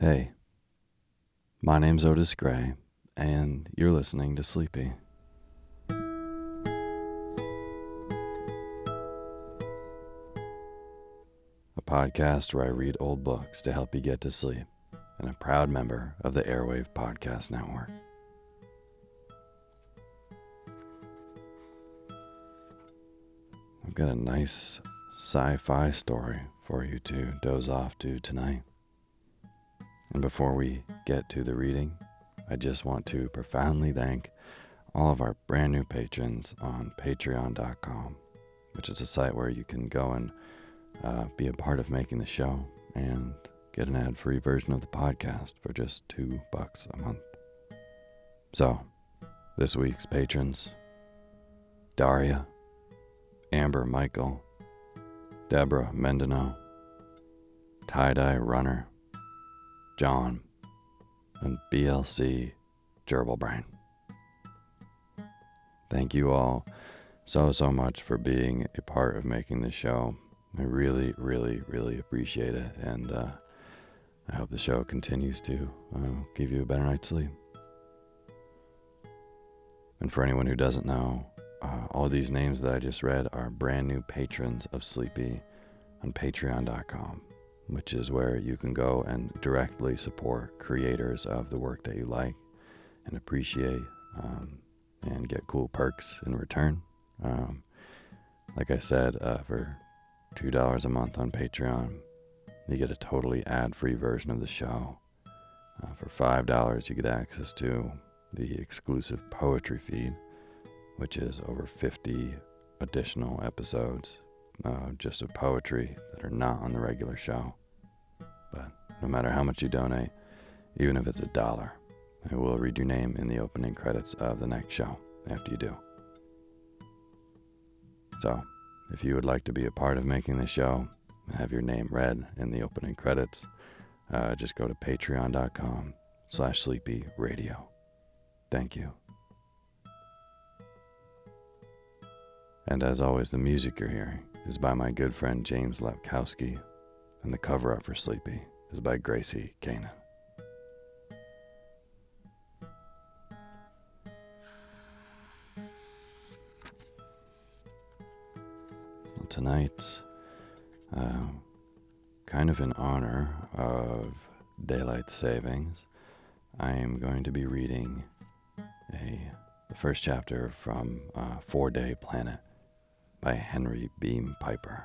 Hey, my name's Otis Gray, and you're listening to Sleepy. A podcast where I read old books to help you get to sleep, and a proud member of the Airwave Podcast Network. I've got a nice sci fi story for you to doze off to tonight. And before we get to the reading, I just want to profoundly thank all of our brand new patrons on patreon.com, which is a site where you can go and uh, be a part of making the show and get an ad free version of the podcast for just two bucks a month. So, this week's patrons Daria, Amber Michael, Deborah Mendino, Tie Dye Runner, John, and BLC Gerbil Brain. Thank you all so, so much for being a part of making this show. I really, really, really appreciate it. And uh, I hope the show continues to uh, give you a better night's sleep. And for anyone who doesn't know, uh, all these names that I just read are brand new patrons of Sleepy on patreon.com, which is where you can go and directly support creators of the work that you like and appreciate um, and get cool perks in return. Um, like I said, uh, for $2 a month on Patreon, you get a totally ad free version of the show. Uh, for $5, you get access to the exclusive poetry feed, which is over 50 additional episodes uh, just of poetry that are not on the regular show. But no matter how much you donate, even if it's a dollar, I will read your name in the opening credits of the next show after you do. So, if you would like to be a part of making the show, have your name read in the opening credits, uh, just go to patreon.com slash sleepy radio. Thank you. And as always, the music you're hearing is by my good friend James Lepkowski, and the cover up for Sleepy is by Gracie Kanan. tonight, uh, kind of in honor of daylight savings, I am going to be reading a the first chapter from uh, Four Day Planet by Henry Beam Piper.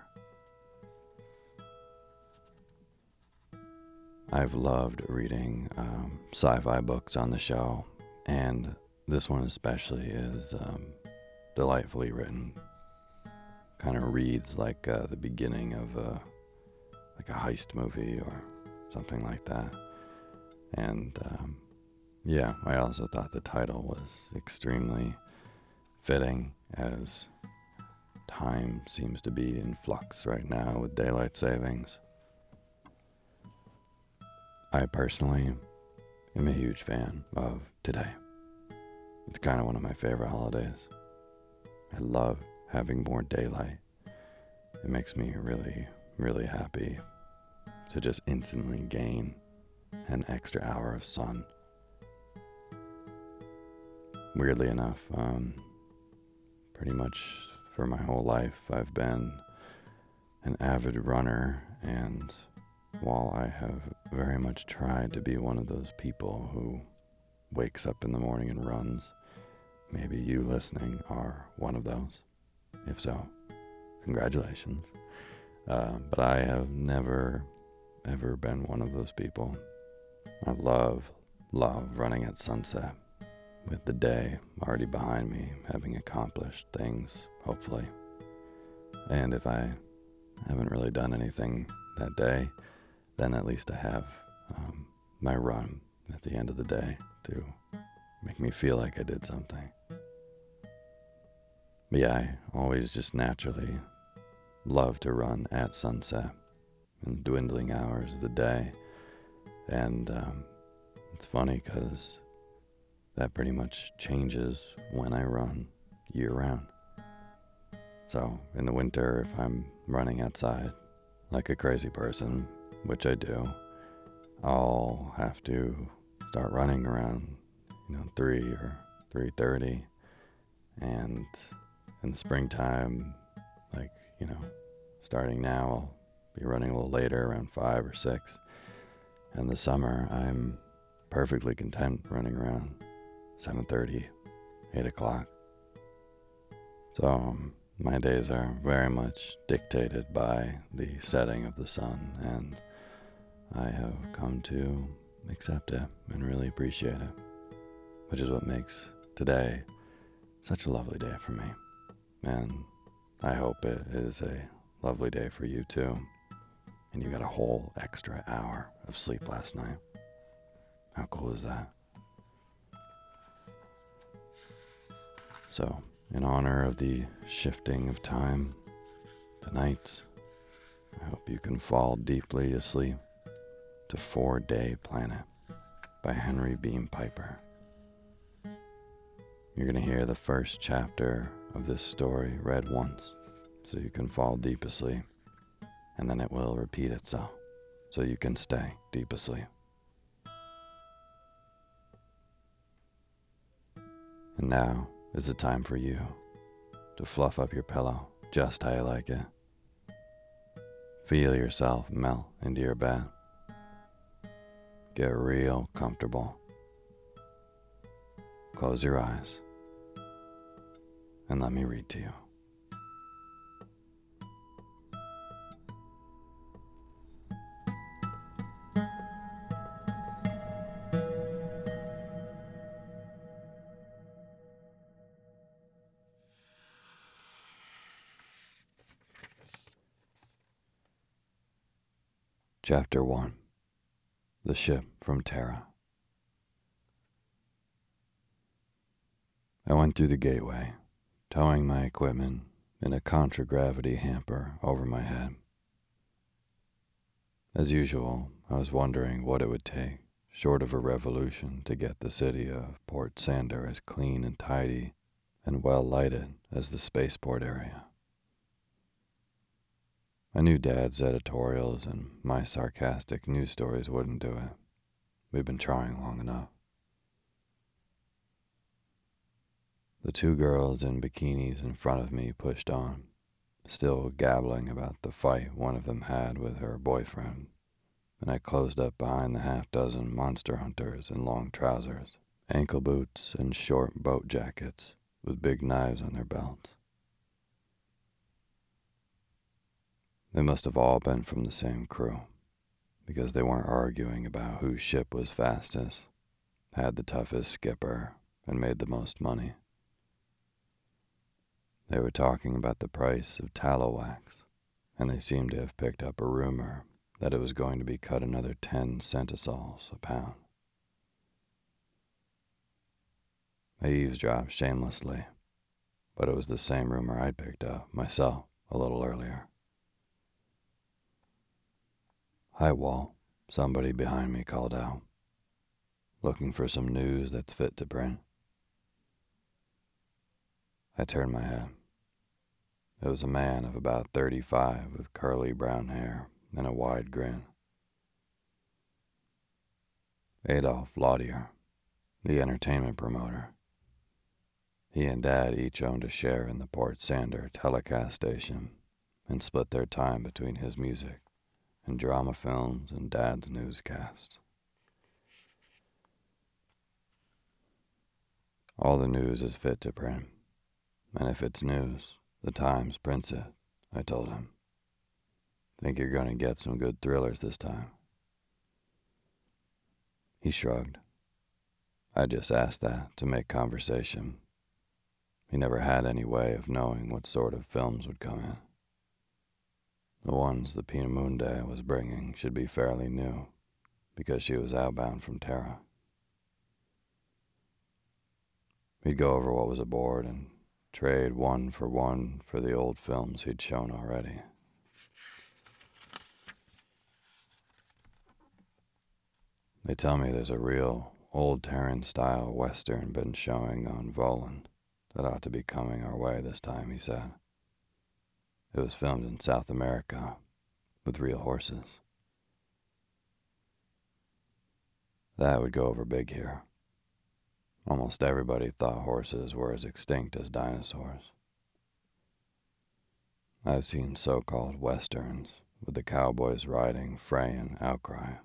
I've loved reading um, sci fi books on the show, and this one especially is um, delightfully written kind of reads like uh, the beginning of a like a heist movie or something like that. And um, yeah, I also thought the title was extremely fitting as time seems to be in flux right now with daylight savings. I personally am a huge fan of today. It's kind of one of my favorite holidays. I love having more daylight. It makes me really, really happy to just instantly gain an extra hour of sun. Weirdly enough, um, pretty much for my whole life, I've been an avid runner, and while I have very much tried to be one of those people who wakes up in the morning and runs, maybe you listening are one of those. If so, congratulations. Uh, but I have never, ever been one of those people. I love, love running at sunset with the day already behind me, having accomplished things, hopefully. And if I haven't really done anything that day, then at least I have um, my run at the end of the day to make me feel like I did something. But yeah, I always just naturally love to run at sunset in dwindling hours of the day. And um, it's funny because that pretty much changes when I run year round. So in the winter, if I'm running outside like a crazy person, which I do, I'll have to start running around, you know, three or three thirty, and in the springtime, like, you know, starting now, I'll be running a little later, around 5 or 6. And the summer, I'm perfectly content running around 7.30, 8 o'clock. So um, my days are very much dictated by the setting of the sun, and I have come to accept it and really appreciate it, which is what makes today such a lovely day for me. And I hope it is a lovely day for you too. And you got a whole extra hour of sleep last night. How cool is that? So, in honor of the shifting of time, tonight, I hope you can fall deeply asleep to Four Day Planet by Henry Beam Piper. You're going to hear the first chapter of this story read once, so you can fall deep asleep, and then it will repeat itself, so you can stay deep asleep. And now, is it time for you to fluff up your pillow just how you like it? Feel yourself melt into your bed. Get real comfortable. Close your eyes and let me read to you. Chapter 1 The Ship from Terra. I went through the gateway, towing my equipment in a contragravity hamper over my head. As usual, I was wondering what it would take, short of a revolution, to get the city of Port Sandor as clean and tidy and well lighted as the spaceport area. I knew Dad's editorials and my sarcastic news stories wouldn't do it. We've been trying long enough. The two girls in bikinis in front of me pushed on, still gabbling about the fight one of them had with her boyfriend, and I closed up behind the half dozen monster hunters in long trousers, ankle boots, and short boat jackets with big knives on their belts. They must have all been from the same crew, because they weren't arguing about whose ship was fastest, had the toughest skipper, and made the most money. They were talking about the price of tallow wax, and they seemed to have picked up a rumor that it was going to be cut another ten centisols a pound. I eavesdropped shamelessly, but it was the same rumor I'd picked up myself a little earlier. Hi, Walt, somebody behind me called out. Looking for some news that's fit to print. I turned my head. It was a man of about 35 with curly brown hair and a wide grin. Adolf Lautier, the entertainment promoter. He and Dad each owned a share in the Port Sandor telecast station and split their time between his music and drama films and dad's newscasts. All the news is fit to print, and if it's news, the Times prints it, I told him. Think you're going to get some good thrillers this time? He shrugged. I just asked that to make conversation. He never had any way of knowing what sort of films would come in. The ones the Peenemünde was bringing should be fairly new, because she was outbound from Terra. He'd go over what was aboard and trade one for one for the old films he'd shown already. They tell me there's a real old Terran style western been showing on Voland that ought to be coming our way this time, he said. It was filmed in South America with real horses. That would go over big here. Almost everybody thought horses were as extinct as dinosaurs. I've seen so called westerns with the cowboys riding fray and outcry.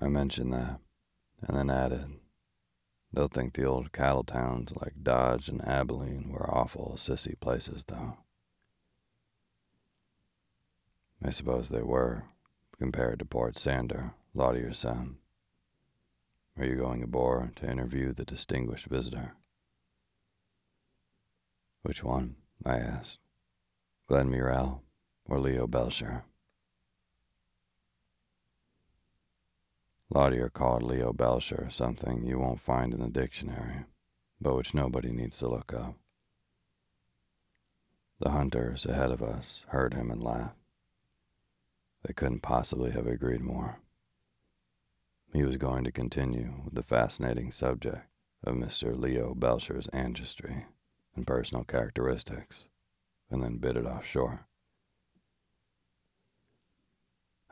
I mentioned that, and then added, they'll think the old cattle towns like Dodge and Abilene were awful sissy places, though. I suppose they were, compared to Port Sandor, Lautier's son. Are you going aboard to interview the distinguished visitor? Which one? I asked. Glenn Murrell or Leo Belsher? Lautier called Leo Belsher something you won't find in the dictionary, but which nobody needs to look up. The hunters ahead of us heard him and laughed. They couldn't possibly have agreed more. He was going to continue with the fascinating subject of Mr. Leo Belsher's ancestry and personal characteristics, and then bid it off short.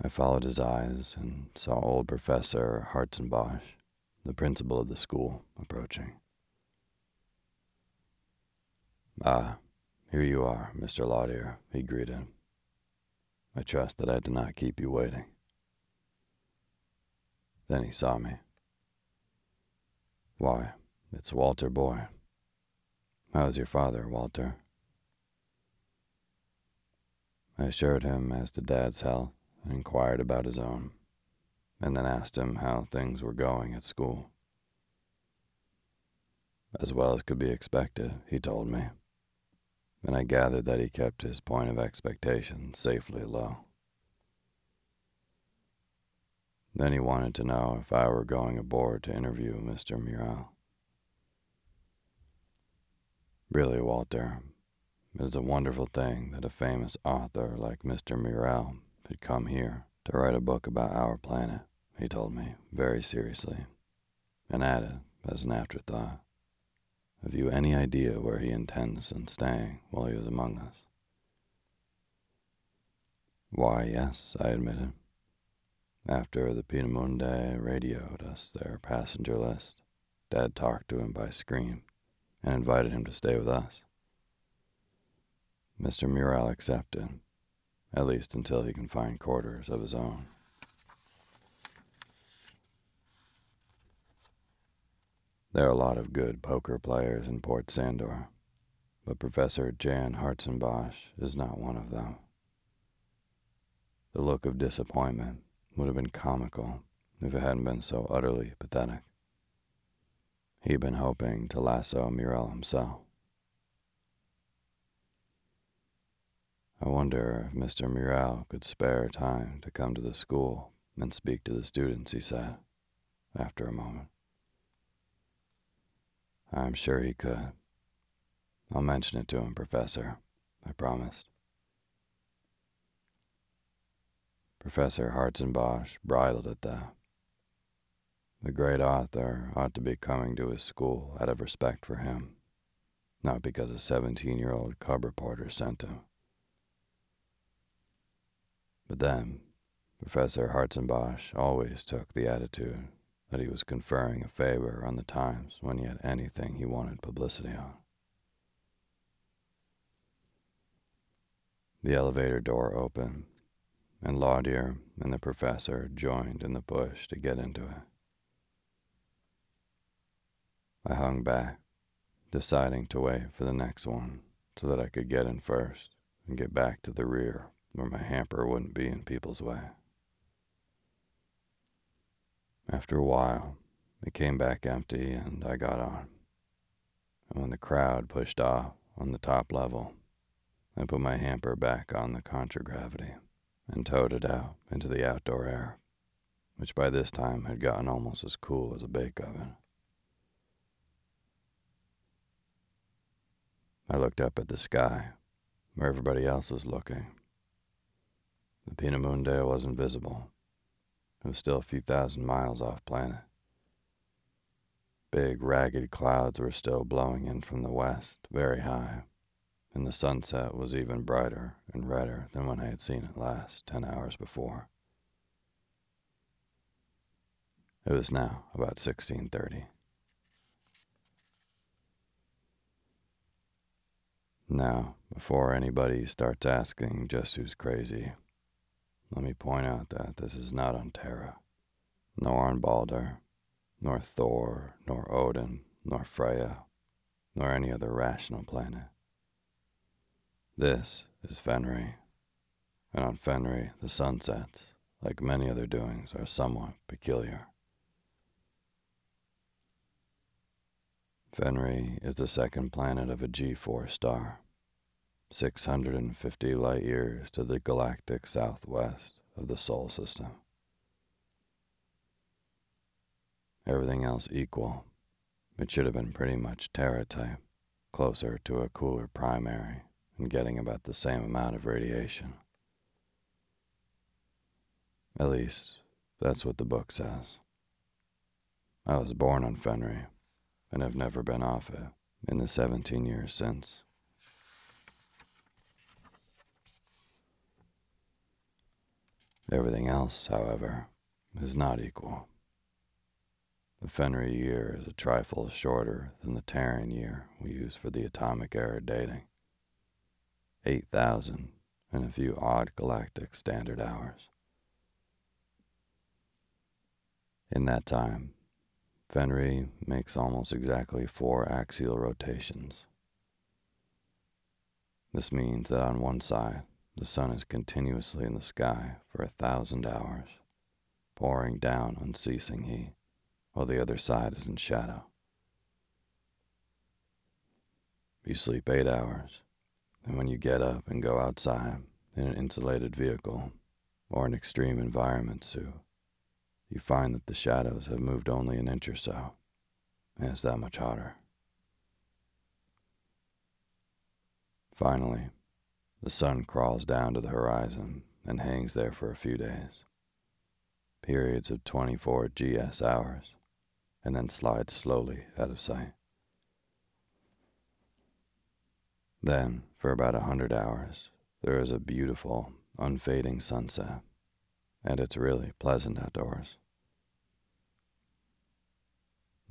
I followed his eyes and saw old Professor Hartzenbosch, the principal of the school, approaching. Ah, here you are, Mr. Lautier, he greeted. I trust that I did not keep you waiting. Then he saw me. Why, it's Walter Boyd. How's your father, Walter? I assured him as to Dad's health and inquired about his own, and then asked him how things were going at school. As well as could be expected, he told me, and I gathered that he kept his point of expectation safely low. Then he wanted to know if I were going aboard to interview Mr. Murrell. Really, Walter, it is a wonderful thing that a famous author like Mr. Murrell had come here to write a book about our planet, he told me very seriously, and added, as an afterthought, Have you any idea where he intends on staying while he is among us? Why, yes, I admitted. After the Peenemünde radioed us their passenger list, Dad talked to him by screen and invited him to stay with us. Mr. Murrell accepted, at least until he can find quarters of his own. There are a lot of good poker players in Port Sandor, but Professor Jan Hartzenbosch is not one of them. The look of disappointment would have been comical if it hadn't been so utterly pathetic. He'd been hoping to lasso Murrell himself. I wonder if Mr. Murrell could spare time to come to the school and speak to the students, he said, after a moment. I'm sure he could. I'll mention it to him, Professor, I promised. Professor Hartzenbosch bridled at that. The great author ought to be coming to his school out of respect for him, not because a 17 year old cub reporter sent him. But then, Professor Hartzenbosch always took the attitude that he was conferring a favor on the Times when he had anything he wanted publicity on. The elevator door opened and Lautier and the professor joined in the push to get into it. I hung back, deciding to wait for the next one so that I could get in first and get back to the rear where my hamper wouldn't be in people's way. After a while, it came back empty and I got on. And when the crowd pushed off on the top level, I put my hamper back on the contragravity and towed it out into the outdoor air, which by this time had gotten almost as cool as a bake oven. I looked up at the sky, where everybody else was looking. The Peenemünde wasn't visible. It was still a few thousand miles off planet. Big, ragged clouds were still blowing in from the west, very high, and the sunset was even brighter and redder than when I had seen it last ten hours before. It was now about 1630. Now, before anybody starts asking just who's crazy, let me point out that this is not on Terra, nor on Balder, nor Thor, nor Odin, nor Freya, nor any other rational planet. This is Fenris, and on Fenris the sunsets, like many other doings, are somewhat peculiar. Fenris is the second planet of a G4 star, 650 light years to the galactic southwest of the Sol system. Everything else equal, it should have been pretty much Terra type, closer to a cooler primary and getting about the same amount of radiation. At least, that's what the book says. I was born on Fenris and have never been off it in the 17 years since. Everything else, however, is not equal. The Fenris year is a trifle shorter than the Terran year we use for the atomic era dating. 8,000 and a few odd galactic standard hours. In that time, Fenris makes almost exactly four axial rotations. This means that on one side, the sun is continuously in the sky for a thousand hours, pouring down unceasing heat, while the other side is in shadow. You sleep eight hours, and when you get up and go outside in an insulated vehicle or an extreme environment suit, you find that the shadows have moved only an inch or so, and it's that much hotter. Finally, the sun crawls down to the horizon and hangs there for a few days, periods of 24 GS hours, and then slides slowly out of sight. Then, for about a hundred hours, there is a beautiful, unfading sunset and it's really pleasant outdoors.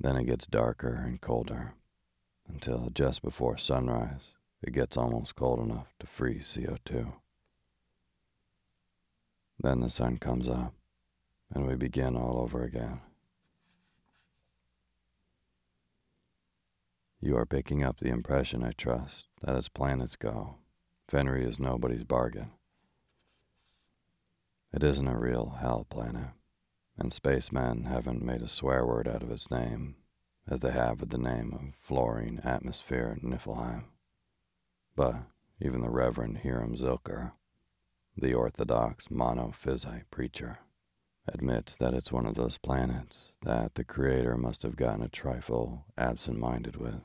Then it gets darker and colder until just before sunrise it gets almost cold enough to freeze CO2. Then the sun comes up and we begin all over again. You are picking up the impression, I trust, that as planets go, Fenris is nobody's bargain. It isn't a real hell planet, and spacemen haven't made a swear word out of its name, as they have with the name of fluorine atmosphere Niflheim. But even the Reverend Hiram Zilker, the orthodox monophysite preacher, admits that it's one of those planets that the Creator must have gotten a trifle absent minded with.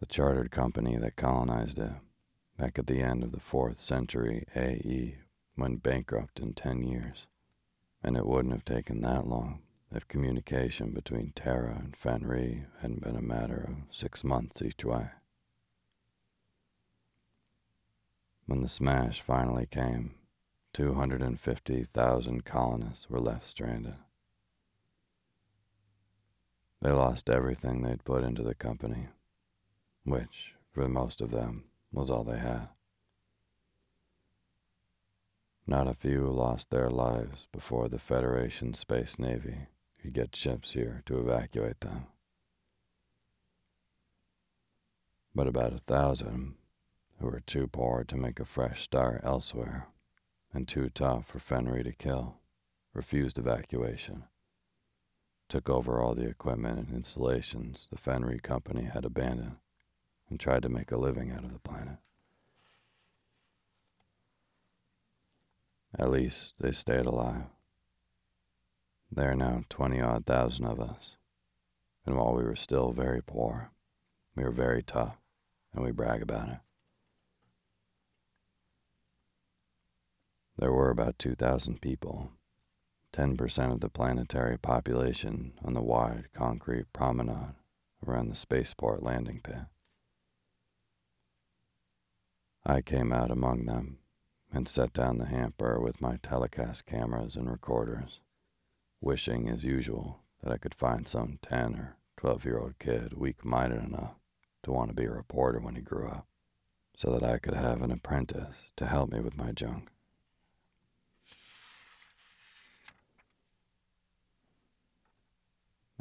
The chartered company that colonized it back at the end of the fourth century AE went bankrupt in 10 years, and it wouldn't have taken that long if communication between Terra and Fenris hadn't been a matter of six months each way. When the smash finally came, 250,000 colonists were left stranded. They lost everything they'd put into the company, which, for most of them, was all they had. Not a few lost their lives before the Federation Space Navy could get ships here to evacuate them. But about a thousand, who were too poor to make a fresh start elsewhere and too tough for Fenris to kill, refused evacuation, took over all the equipment and installations the Fenris Company had abandoned and tried to make a living out of the planet. At least they stayed alive. There are now 20 odd thousand of us, and while we were still very poor, we were very tough, and we brag about it. There were about 2,000 people, 10% of the planetary population on the wide concrete promenade around the spaceport landing pit. I came out among them and set down the hamper with my telecast cameras and recorders, wishing, as usual, that I could find some 10 or 12 year old kid weak minded enough to want to be a reporter when he grew up, so that I could have an apprentice to help me with my junk.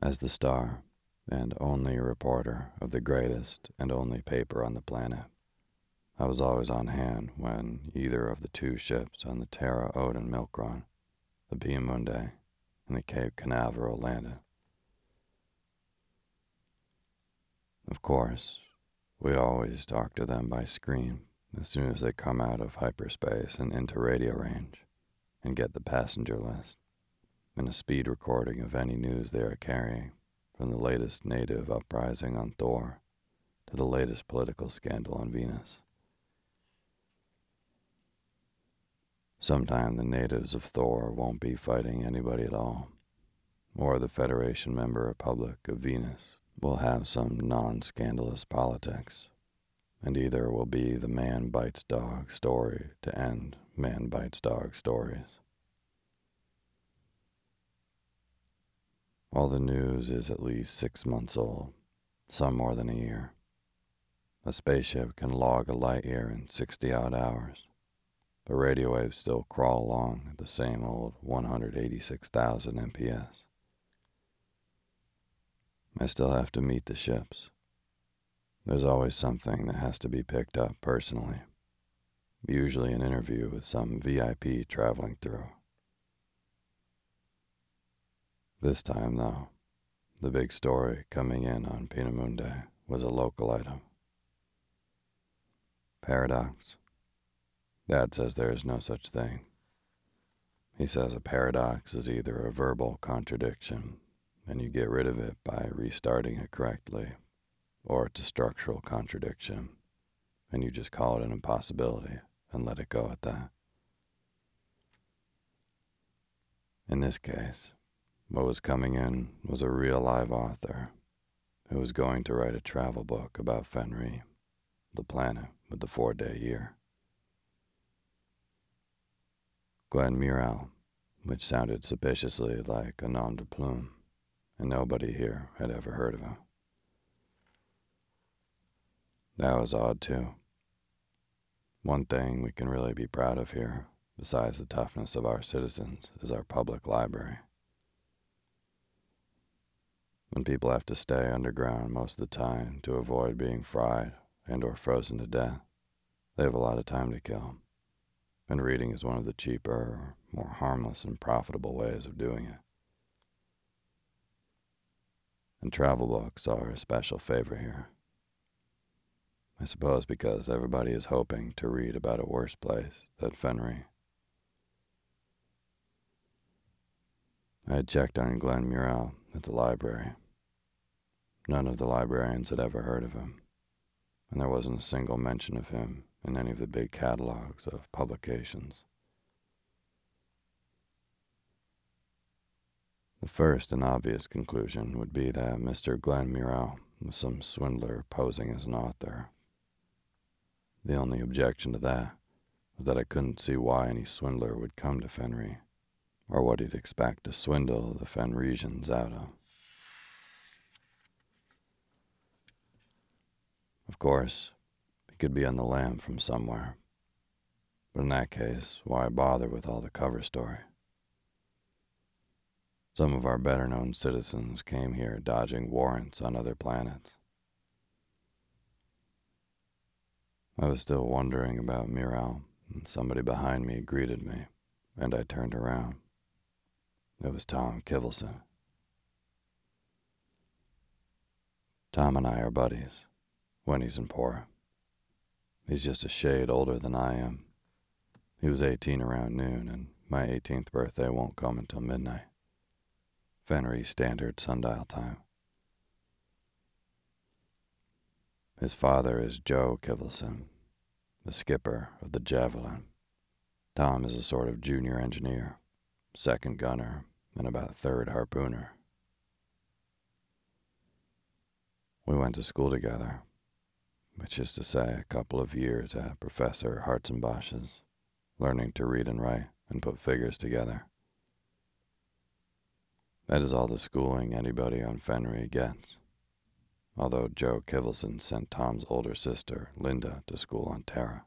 As the star and only reporter of the greatest and only paper on the planet, I was always on hand when either of the two ships on the Terra Odin milk the Peenemünde and the Cape Canaveral landed. Of course, we always talk to them by screen as soon as they come out of hyperspace and into radio range and get the passenger list and a speed recording of any news they are carrying from the latest native uprising on Thor to the latest political scandal on Venus. Sometime the natives of Thor won't be fighting anybody at all, or the Federation member Republic of Venus will have some non scandalous politics, and either will be the man bites dog story to end man bites dog stories. All the news is at least six months old, some more than a year. A spaceship can log a light year in 60 odd hours, but radio waves still crawl along at the same old 186,000 MPS. I still have to meet the ships. There's always something that has to be picked up personally, usually an interview with some VIP traveling through. This time, though, the big story coming in on Peenemunde was a local item. Paradox. Dad says there is no such thing. He says a paradox is either a verbal contradiction, and you get rid of it by restarting it correctly, or it's a structural contradiction, and you just call it an impossibility and let it go at that. In this case, what was coming in was a real live author who was going to write a travel book about Fenris, the planet with the four day year. Glenn Murrell, which sounded suspiciously like a nom de plume, and nobody here had ever heard of him. That was odd, too. One thing we can really be proud of here, besides the toughness of our citizens, is our public library. When people have to stay underground most of the time to avoid being fried and or frozen to death, they have a lot of time to kill. And reading is one of the cheaper, more harmless and profitable ways of doing it. And travel books are a special favorite here. I suppose because everybody is hoping to read about a worse place than Fenris. I had checked on Glenn Murrell at the library. None of the librarians had ever heard of him, and there wasn't a single mention of him in any of the big catalogs of publications. The first and obvious conclusion would be that Mr. Glenn was some swindler posing as an author. The only objection to that was that I couldn't see why any swindler would come to Fenris, or what he'd expect to swindle the Fenrisians out of. Of course, could be on the lam from somewhere. But in that case, why bother with all the cover story? Some of our better known citizens came here dodging warrants on other planets. I was still wondering about Murrell, and somebody behind me greeted me, and I turned around. It was Tom Kivelson. Tom and I are buddies when he's in poor. He's just a shade older than I am. He was 18 around noon, and my 18th birthday won't come until midnight. Fenris Standard Sundial Time. His father is Joe Kivelson, the skipper of the Javelin. Tom is a sort of junior engineer, second gunner, and about third harpooner. We went to school together, which is to say, a couple of years at Professor Hartzenbosch's, learning to read and write and put figures together. That is all the schooling anybody on Fenris gets. Although Joe Kivelson sent Tom's older sister, Linda, to school on Terra.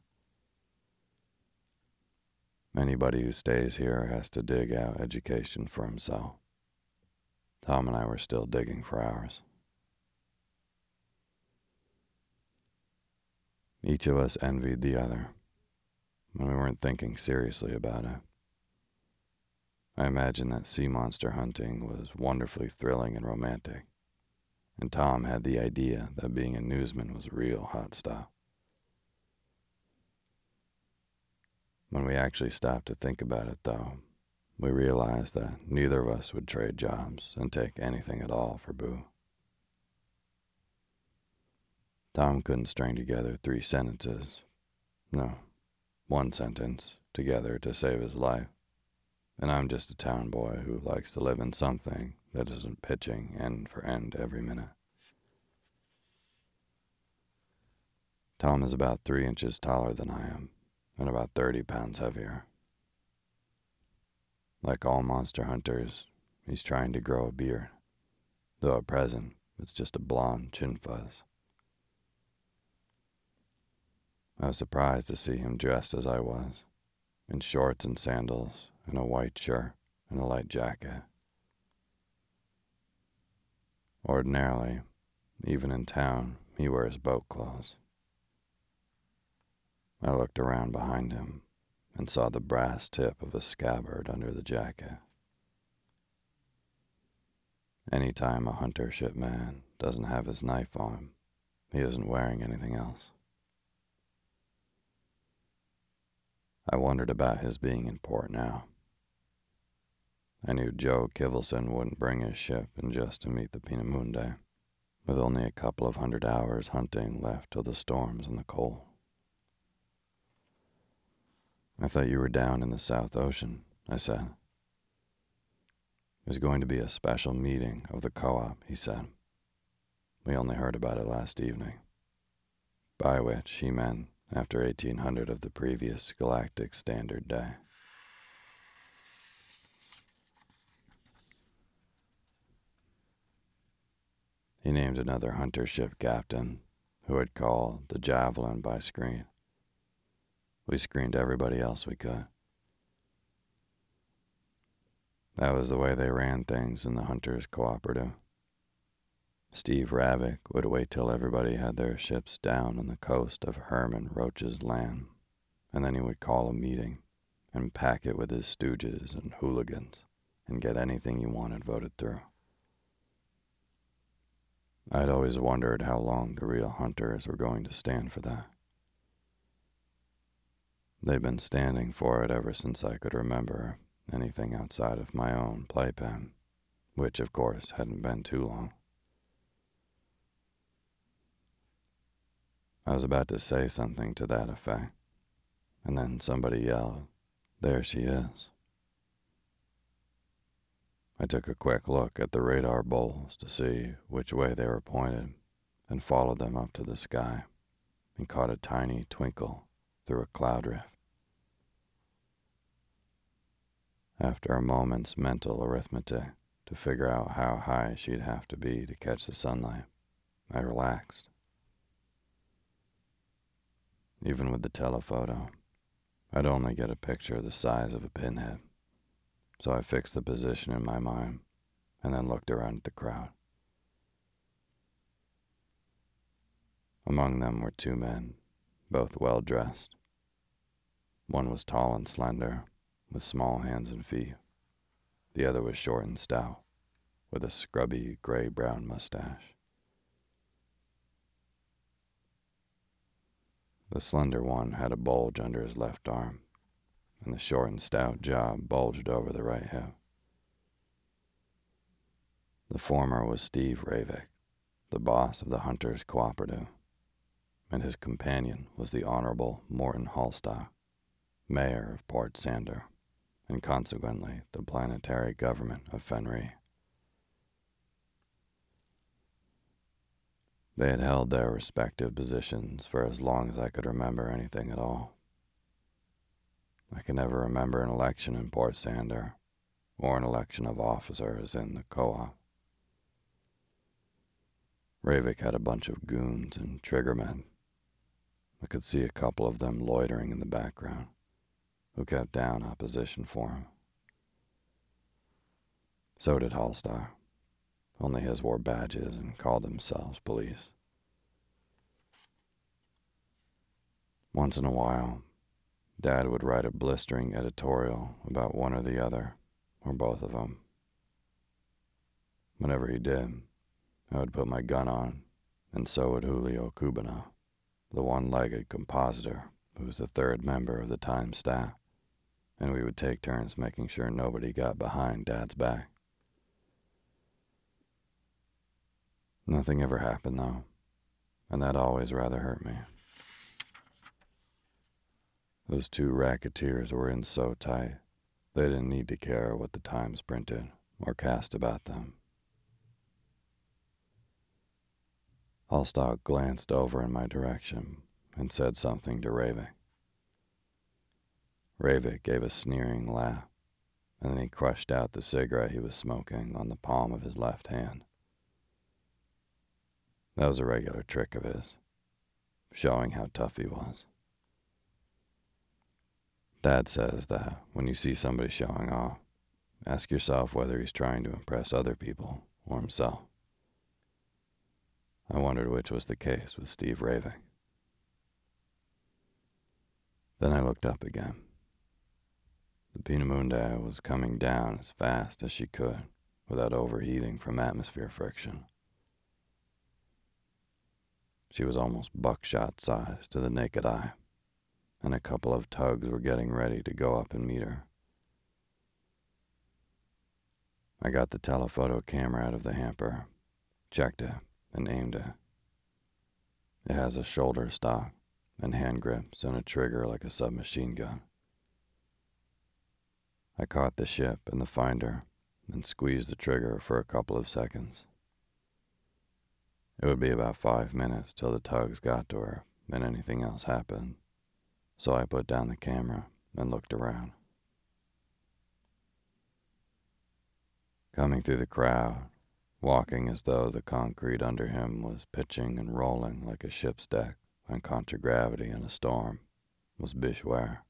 Anybody who stays here has to dig out education for himself. Tom and I were still digging for ours. Each of us envied the other, and we weren't thinking seriously about it. I imagine that sea monster hunting was wonderfully thrilling and romantic, and Tom had the idea that being a newsman was real hot stuff. When we actually stopped to think about it, though, we realized that neither of us would trade jobs and take anything at all for Boo. Tom couldn't string together three sentences. No, one sentence together to save his life. And I'm just a town boy who likes to live in something that isn't pitching end for end every minute. Tom is about three inches taller than I am, and about 30 pounds heavier. Like all monster hunters, he's trying to grow a beard, though at present it's just a blond chin fuzz. I was surprised to see him dressed as I was, in shorts and sandals, and a white shirt and a light jacket. Ordinarily, even in town, he wears boat clothes. I looked around behind him and saw the brass tip of a scabbard under the jacket. Any time a hunter ship man doesn't have his knife on him, he isn't wearing anything else. I wondered about his being in port now. I knew Joe Kivelson wouldn't bring his ship in just to meet the Peenemünde, with only a couple of hundred hours hunting left till the storms and the coal. I thought you were down in the South Ocean, I said. There's going to be a special meeting of the co op, he said. We only heard about it last evening. By which he meant after 1800 of the previous Galactic Standard Day. He named another hunter ship captain who had called the Javelin by screen. We screened everybody else we could. That was the way they ran things in the Hunters Cooperative. Steve Ravik would wait till everybody had their ships down on the coast of Herman Reuch's land, and then he would call a meeting and pack it with his stooges and hooligans and get anything he wanted voted through. I'd always wondered how long the real hunters were going to stand for that. They've been standing for it ever since I could remember anything outside of my own playpen, which of course hadn't been too long. I was about to say something to that effect, and then somebody yelled, There she is. I took a quick look at the radar bowls to see which way they were pointed and followed them up to the sky and caught a tiny twinkle through a cloud rift. After a moment's mental arithmetic to figure out how high she'd have to be to catch the sunlight, I relaxed even with the telephoto. I'd only get a picture the size of a pinhead. So I fixed the position in my mind and then looked around at the crowd. Among them were two men, both well dressed. One was tall and slender, with small hands and feet. The other was short and stout, with a scrubby gray brown mustache. The slender one had a bulge under his left arm, and the short and stout jaw bulged over the right hip. The former was Steve Ravik, the boss of the Hunters Cooperative, and his companion was the Honorable Morton Hallstock, mayor of Port Sandor, and consequently the planetary government of Fenris. They had held their respective positions for as long as I could remember anything at all. I can never remember an election in Port Sandor or an election of officers in the co op. Ravik had a bunch of goons and triggermen. I could see a couple of them loitering in the background, who kept down opposition for him. So did Hallstock. Only his wore badges and called themselves police. Once in a while, Dad would write a blistering editorial about one or the other, or both of them. Whenever he did, I would put my gun on, and so would Julio Cubana, the one legged compositor who was the third member of the Time staff, and we would take turns making sure nobody got behind Dad's back. Nothing ever happened, though, and that always rather hurt me. Those two racketeers were in so tight, they didn't need to care what the Times printed or cast about them. Hallstock glanced over in my direction and said something to Ravik. Ravik gave a sneering laugh, and then he crushed out the cigarette he was smoking on the palm of his left hand That was a regular trick of his, showing how tough he was. Dad says that when you see somebody showing off, ask yourself whether he's trying to impress other people or himself. I wondered which was the case with Steve Ravik. Then I looked up again. The Peenemünde was coming down as fast as she could without overheating from atmosphere friction. She was almost buckshot size to the naked eye, and a couple of tugs were getting ready to go up and meet her. I got the telephoto camera out of the hamper, checked it, and aimed it. It has a shoulder stock and hand grips and a trigger like a submachine gun. I caught the ship and the finder and squeezed the trigger for a couple of seconds. It would be about five minutes till the tugs got to her and anything else happened, so I put down the camera and looked around. Coming through the crowd, walking as though the concrete under him was pitching and rolling like a ship's deck on contragravity in a storm, was Bish Ware.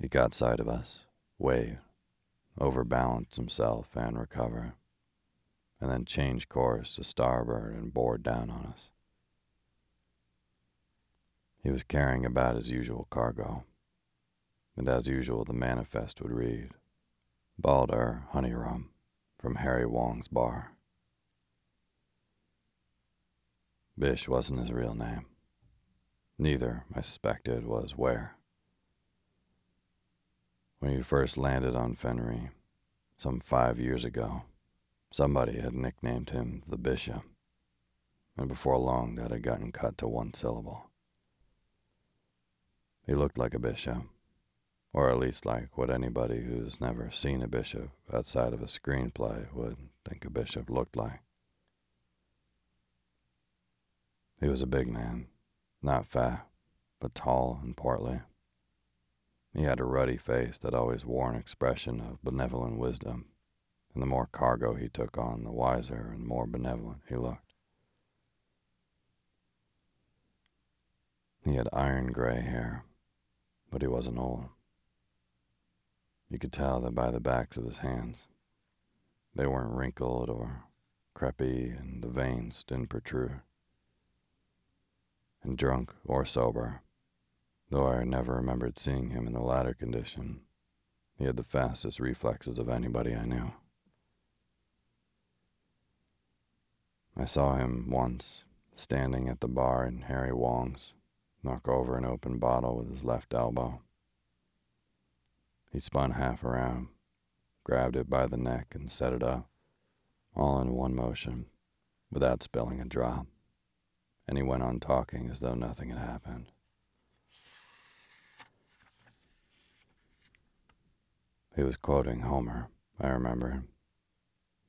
He got sight of us, waved, overbalanced himself and recovered, and then changed course to starboard and bore down on us. He was carrying about his usual cargo, and as usual the manifest would read, Balder Honey Rum from Harry Wong's bar. Bish wasn't his real name. Neither, I suspected, was Ware. When he first landed on Fenris, some five years ago, somebody had nicknamed him the Bishop, and before long that had gotten cut to one syllable. He looked like a bishop, or at least like what anybody who's never seen a bishop outside of a screenplay would think a bishop looked like. He was a big man, not fat, but tall and portly. He had a ruddy face that always wore an expression of benevolent wisdom, and the more cargo he took on, the wiser and more benevolent he looked. He had iron gray hair, but he wasn't old. You could tell that by the backs of his hands. They weren't wrinkled or crepey, and the veins didn't protrude. And drunk or sober, Though I never remembered seeing him in the latter condition, he had the fastest reflexes of anybody I knew. I saw him once, standing at the bar in Harry Wong's, knock over an open bottle with his left elbow. He spun half around, grabbed it by the neck, and set it up, all in one motion, without spilling a drop, and he went on talking as though nothing had happened. He was quoting Homer, I remember.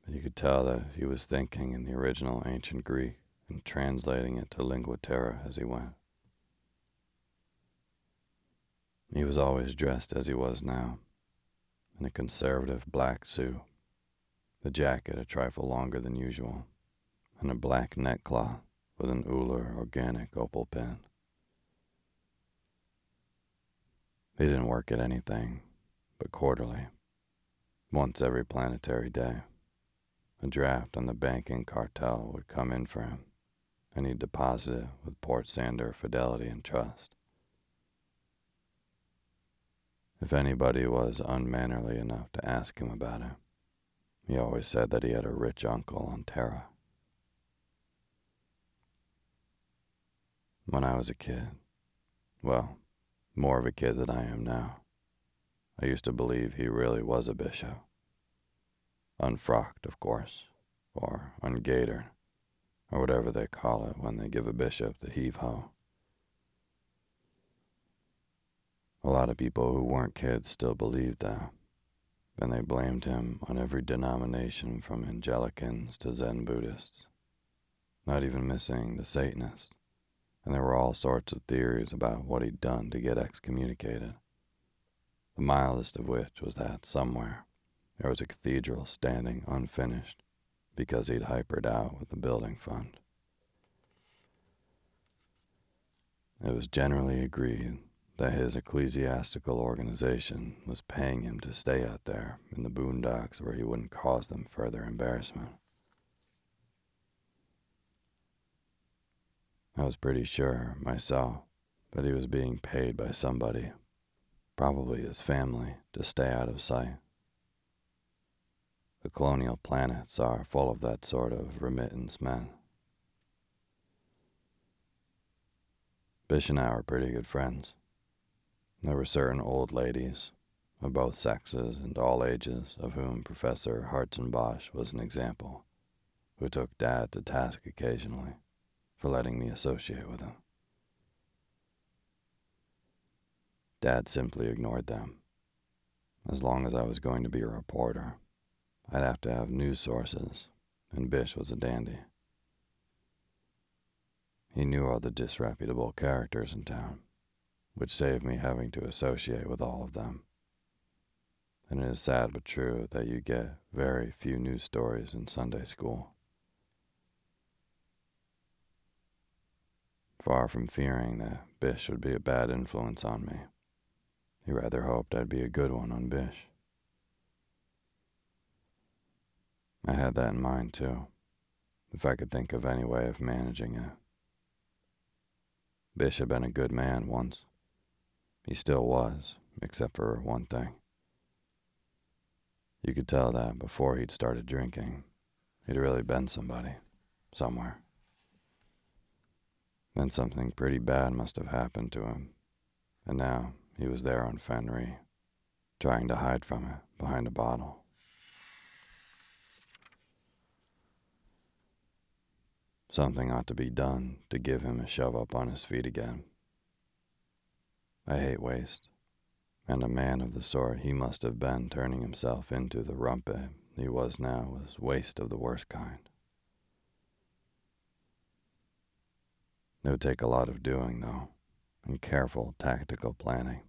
But you could tell that he was thinking in the original ancient Greek and translating it to lingua terra as he went. He was always dressed as he was now, in a conservative black suit, the jacket a trifle longer than usual, and a black neckcloth with an Uller organic opal pin. He didn't work at anything, but quarterly, once every planetary day. A draft on the banking cartel would come in for him, and he'd deposit it with Port Sandor Fidelity and Trust. If anybody was unmannerly enough to ask him about it, he always said that he had a rich uncle on Terra. When I was a kid, well, more of a kid than I am now, I used to believe he really was a bishop. Unfrocked, of course, or ungaitered, or whatever they call it when they give a bishop the heave ho. A lot of people who weren't kids still believed that, and they blamed him on every denomination from Anglicans to Zen Buddhists, not even missing the Satanists, and there were all sorts of theories about what he'd done to get excommunicated the mildest of which was that somewhere there was a cathedral standing unfinished because he'd hypered out with the building fund. It was generally agreed that his ecclesiastical organization was paying him to stay out there in the boondocks where he wouldn't cause them further embarrassment. I was pretty sure myself that he was being paid by somebody, probably his family, to stay out of sight. The colonial planets are full of that sort of remittance men. Bish and I were pretty good friends. There were certain old ladies, of both sexes and all ages, of whom Professor Hartzenbosch was an example, who took Dad to task occasionally for letting me associate with him. Dad simply ignored them. As long as I was going to be a reporter, I'd have to have news sources, and Bish was a dandy. He knew all the disreputable characters in town, which saved me having to associate with all of them. And it is sad but true that you get very few news stories in Sunday school. Far from fearing that Bish would be a bad influence on me, he rather hoped I'd be a good one on Bish. I had that in mind too, if I could think of any way of managing it. Bish had been a good man once. He still was, except for one thing. You could tell that before he'd started drinking, he'd really been somebody, somewhere. Then something pretty bad must have happened to him, and now he was there on Fenris, trying to hide from it behind a bottle. Something ought to be done to give him a shove up on his feet again. I hate waste, and a man of the sort he must have been turning himself into the rumpet he was now was waste of the worst kind. It would take a lot of doing, though, and careful tactical planning.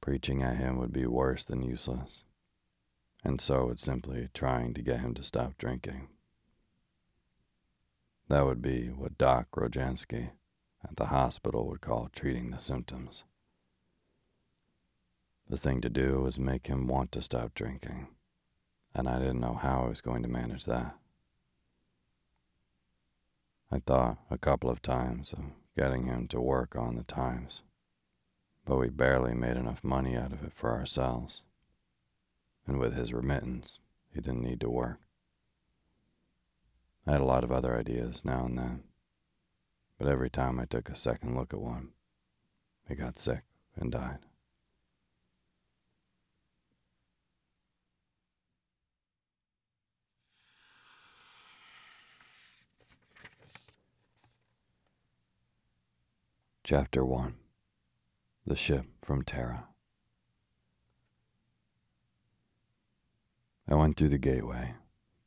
Preaching at him would be worse than useless, and so would simply trying to get him to stop drinking. That would be what Doc Rojansky at the hospital would call treating the symptoms. The thing to do was make him want to stop drinking, and I didn't know how I was going to manage that. I thought a couple of times of getting him to work on the Times, but we barely made enough money out of it for ourselves. And with his remittance, he didn't need to work. I had a lot of other ideas now and then, but every time I took a second look at one, it got sick and died. Chapter 1 The Ship from Terra. I went through the gateway,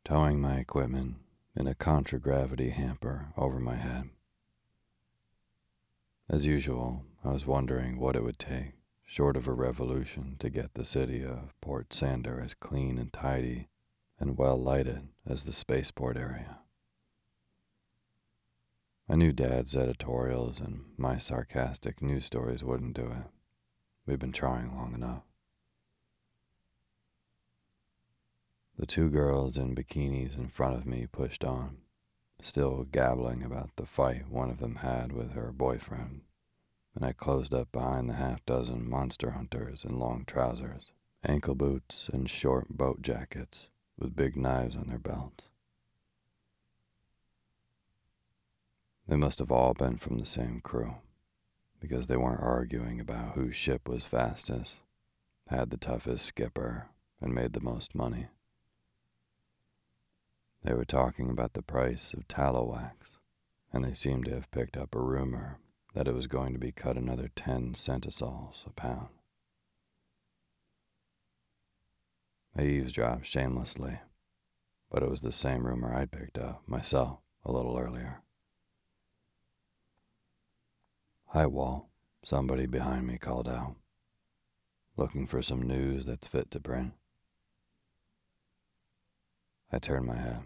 towing my equipment in a contragravity hamper over my head. As usual, I was wondering what it would take, short of a revolution, to get the city of Port Sandor as clean and tidy and well lighted as the spaceport area. I knew Dad's editorials and my sarcastic news stories wouldn't do it. We've been trying long enough. The two girls in bikinis in front of me pushed on, still gabbling about the fight one of them had with her boyfriend, and I closed up behind the half dozen monster hunters in long trousers, ankle boots, and short boat jackets with big knives on their belts. They must have all been from the same crew, because they weren't arguing about whose ship was fastest, had the toughest skipper, and made the most money. They were talking about the price of tallow wax, and they seemed to have picked up a rumor that it was going to be cut another ten centisols a pound. I eavesdropped shamelessly, but it was the same rumor I'd picked up myself a little earlier. Hi, Walt, somebody behind me called out. Looking for some news that's fit to print. I turned my head.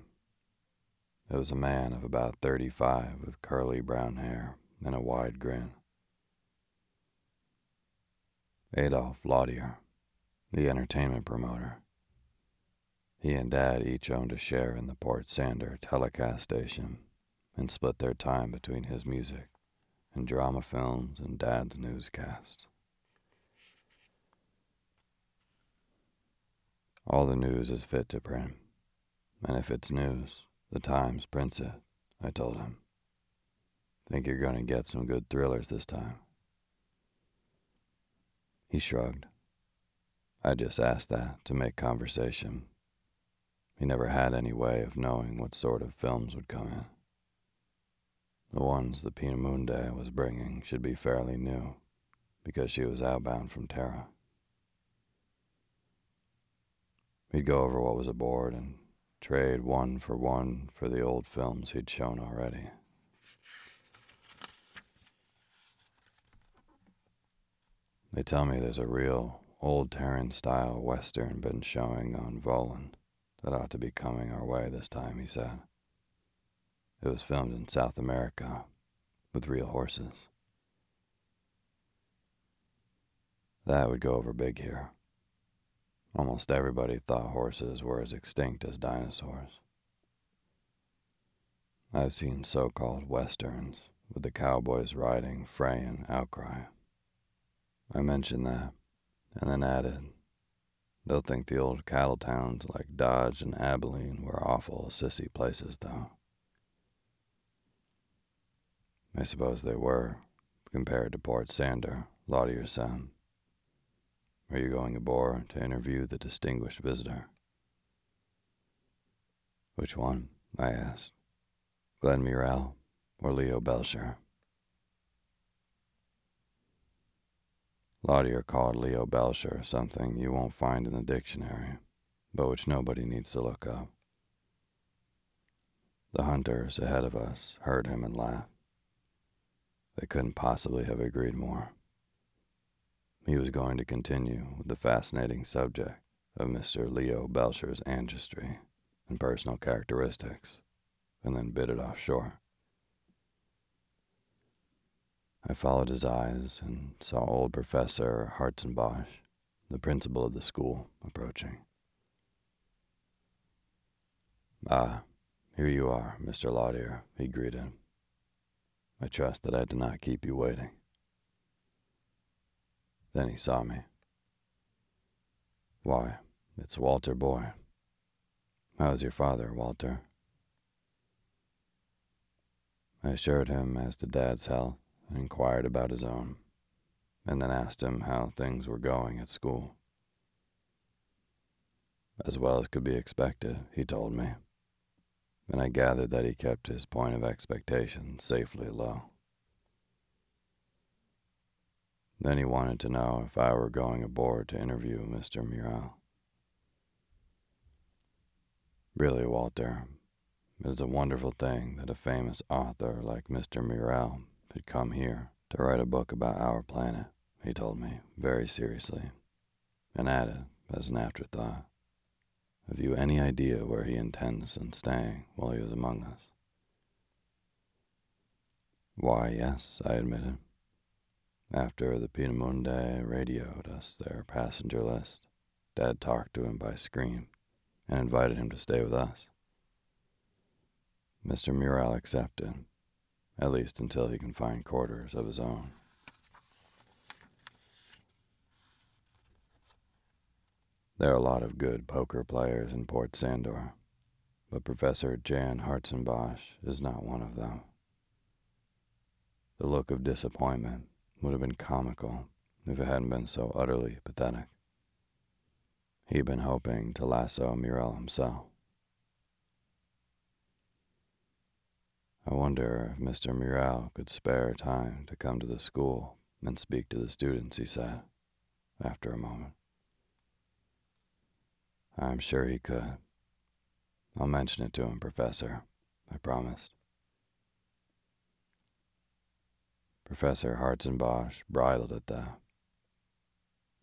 It was a man of about 35 with curly brown hair and a wide grin. Adolf Lautier, the entertainment promoter. He and Dad each owned a share in the Port Sandor telecast station and split their time between his music and drama films and Dad's newscasts. All the news is fit to print, and if it's news, the Times prints it, I told him. Think you're going to get some good thrillers this time? He shrugged. I just asked that to make conversation. He never had any way of knowing what sort of films would come in. The ones the Peenemünde was bringing should be fairly new, because she was outbound from Terra. He'd go over what was aboard and trade one for one for the old films he'd shown already. They tell me there's a real old Terran style western been showing on Volan that ought to be coming our way this time, he said. It was filmed in South America with real horses. That would go over big here. Almost everybody thought horses were as extinct as dinosaurs. I've seen so called westerns with the cowboys riding Frey and Outcry. I mentioned that, and then added, They'll think the old cattle towns like Dodge and Abilene were awful sissy places, though. I suppose they were, compared to Port Sandor, Lautier said. Are you going aboard to interview the distinguished visitor? Which one? I asked. Glenn Murrell or Leo Belsher? Lautier called Leo Belsher something you won't find in the dictionary, but which nobody needs to look up. The hunters ahead of us heard him and laughed. They couldn't possibly have agreed more. He was going to continue with the fascinating subject of Mr. Leo Belsher's ancestry and personal characteristics, and then bid it off short. I followed his eyes and saw old Professor Hartzenbosch, the principal of the school, approaching. Ah, here you are, Mr. Lautier, he greeted. I trust that I did not keep you waiting. Then he saw me. Why, it's Walter Boyd. How's your father, Walter? I assured him as to Dad's health and inquired about his own, and then asked him how things were going at school. As well as could be expected, he told me, and I gathered that he kept his point of expectation safely low. Then he wanted to know if I were going aboard to interview Mr. Murrell. Really, Walter, it is a wonderful thing that a famous author like Mr. Murrell had come here to write a book about our planet, he told me very seriously, and added, as an afterthought, Have you any idea where he intends on staying while he is among us? Why, yes, I admitted. After the Peenemünde radioed us their passenger list, Dad talked to him by screen and invited him to stay with us. Mr. Murrell accepted, at least until he can find quarters of his own. There are a lot of good poker players in Port Sandor, but Professor Jan Hartzenbosch is not one of them. The look of disappointment would have been comical if it hadn't been so utterly pathetic. He'd been hoping to lasso Murrell himself. I wonder if Mr. Murrell could spare time to come to the school and speak to the students, he said, after a moment. I'm sure he could. I'll mention it to him, Professor, I promised. Professor Hartzenbosch bridled at that.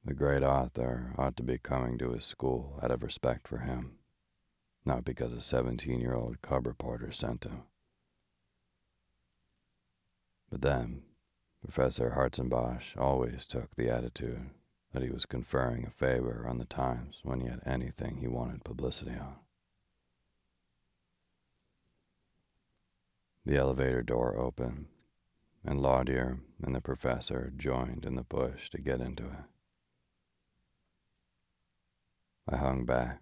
The great author ought to be coming to his school out of respect for him, not because a 17 year old cub reporter sent him. But then, Professor Hartzenbosch always took the attitude that he was conferring a favor on the Times when he had anything he wanted publicity on. The elevator door opened, and Lautier and the professor joined in the push to get into it. I hung back,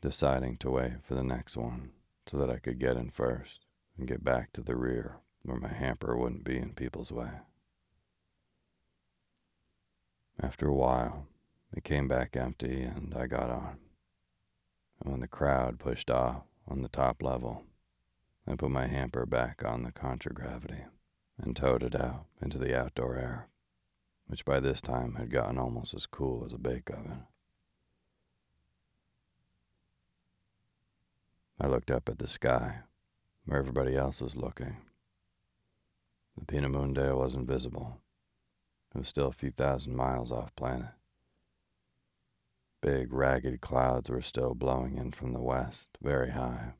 deciding to wait for the next one so that I could get in first and get back to the rear where my hamper wouldn't be in people's way. After a while, it came back empty and I got on. And when the crowd pushed off on the top level, I put my hamper back on the contragravity and towed it out into the outdoor air, which by this time had gotten almost as cool as a bake oven. I looked up at the sky, where everybody else was looking. The Peenemünde wasn't visible. It was still a few thousand miles off planet. Big, ragged clouds were still blowing in from the west, very high,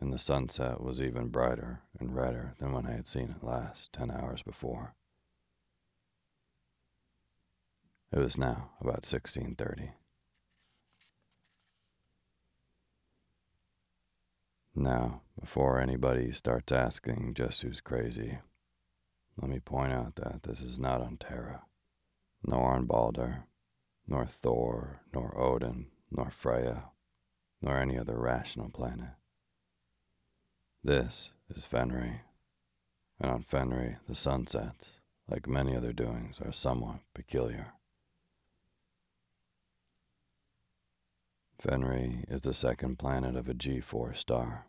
and the sunset was even brighter and redder than when I had seen it last ten hours before. It was now about 1630. Now, before anybody starts asking just who's crazy, let me point out that this is not on Terra, nor on Balder, nor Thor, nor Odin, nor Freya, nor any other rational planet. This is Fenris, and on Fenris the sunsets, like many other doings, are somewhat peculiar. Fenris is the second planet of a G4 star,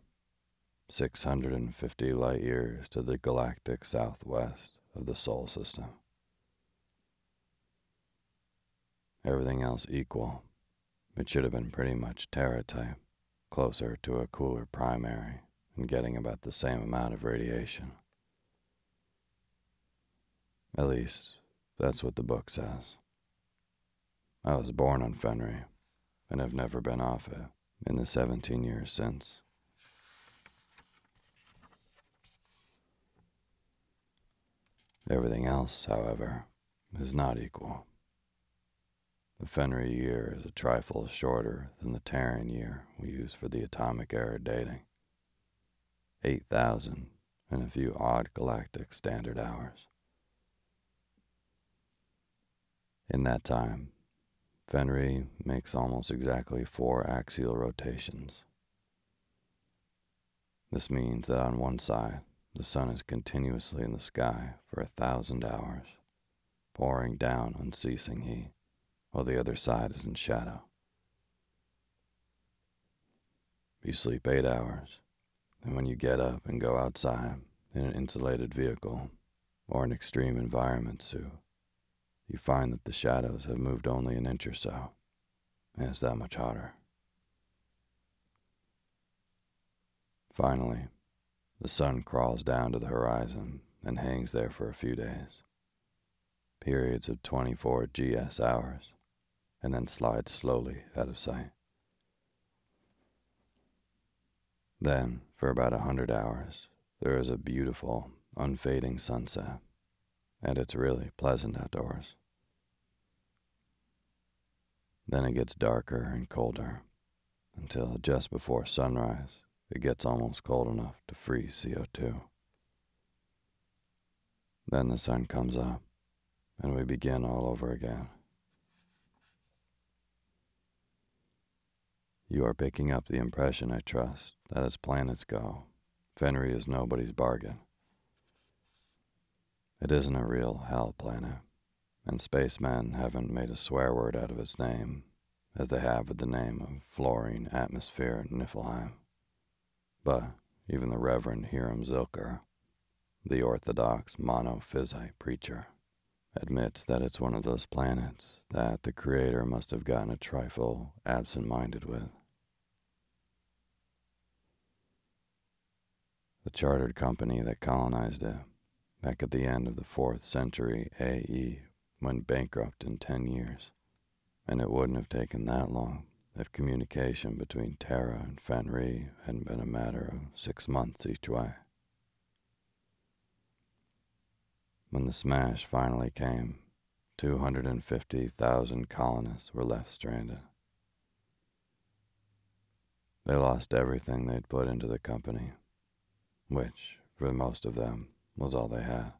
650 light years to the galactic southwest of the Sol system. Everything else equal, it should have been pretty much Terra type, closer to a cooler primary and getting about the same amount of radiation. At least, that's what the book says. I was born on Fenris and have never been off it in the 17 years since. Everything else, however, is not equal. The Fenris year is a trifle shorter than the Terran year we use for the atomic era dating. 8,000 and a few odd galactic standard hours. In that time, Fenris makes almost exactly four axial rotations. This means that on one side, the sun is continuously in the sky for a thousand hours, pouring down unceasing heat, while the other side is in shadow. You sleep eight hours, and when you get up and go outside in an insulated vehicle or an extreme environment suit, you find that the shadows have moved only an inch or so, and it's that much hotter. Finally, the sun crawls down to the horizon and hangs there for a few days, periods of 24 GS hours, and then slides slowly out of sight. Then, for about a hundred hours, there is a beautiful, unfading sunset, and it's really pleasant outdoors. Then it gets darker and colder until just before sunrise it gets almost cold enough to freeze CO2. Then the sun comes up, and we begin all over again. You are picking up the impression, I trust, that as planets go, Fenris is nobody's bargain. It isn't a real hell planet, and spacemen haven't made a swear word out of its name, as they have with the name of fluorine atmosphere Niflheim. But even the Reverend Hiram Zilker, the Orthodox monophysite preacher, admits that it's one of those planets that the Creator must have gotten a trifle absent minded with. The chartered company that colonized it, back at the end of the 4th century AE, went bankrupt in 10 years, and it wouldn't have taken that long if communication between Terra and Fenris hadn't been a matter of six months each way. When the smash finally came, 250,000 colonists were left stranded. They lost everything they'd put into the company, which, for most of them, was all they had.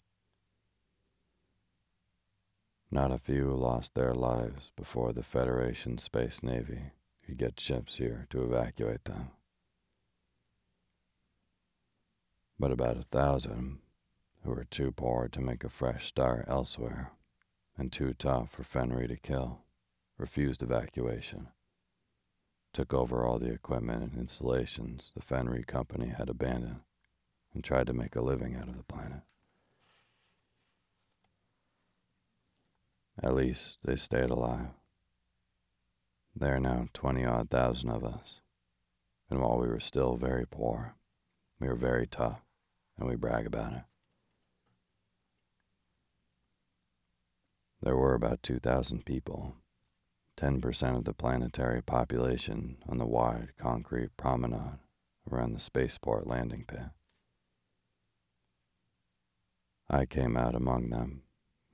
Not a few lost their lives before the Federation Space Navy could get ships here to evacuate them. But about a thousand, who were too poor to make a fresh start elsewhere and too tough for Fenris to kill, refused evacuation, took over all the equipment and installations the Fenris company had abandoned, and tried to make a living out of the planet. At least they stayed alive. There are now 20 odd thousand of us, and while we were still very poor, we were very tough, and we brag about it. There were about 2,000 people, 10% of the planetary population on the wide concrete promenade around the spaceport landing pit. I came out among them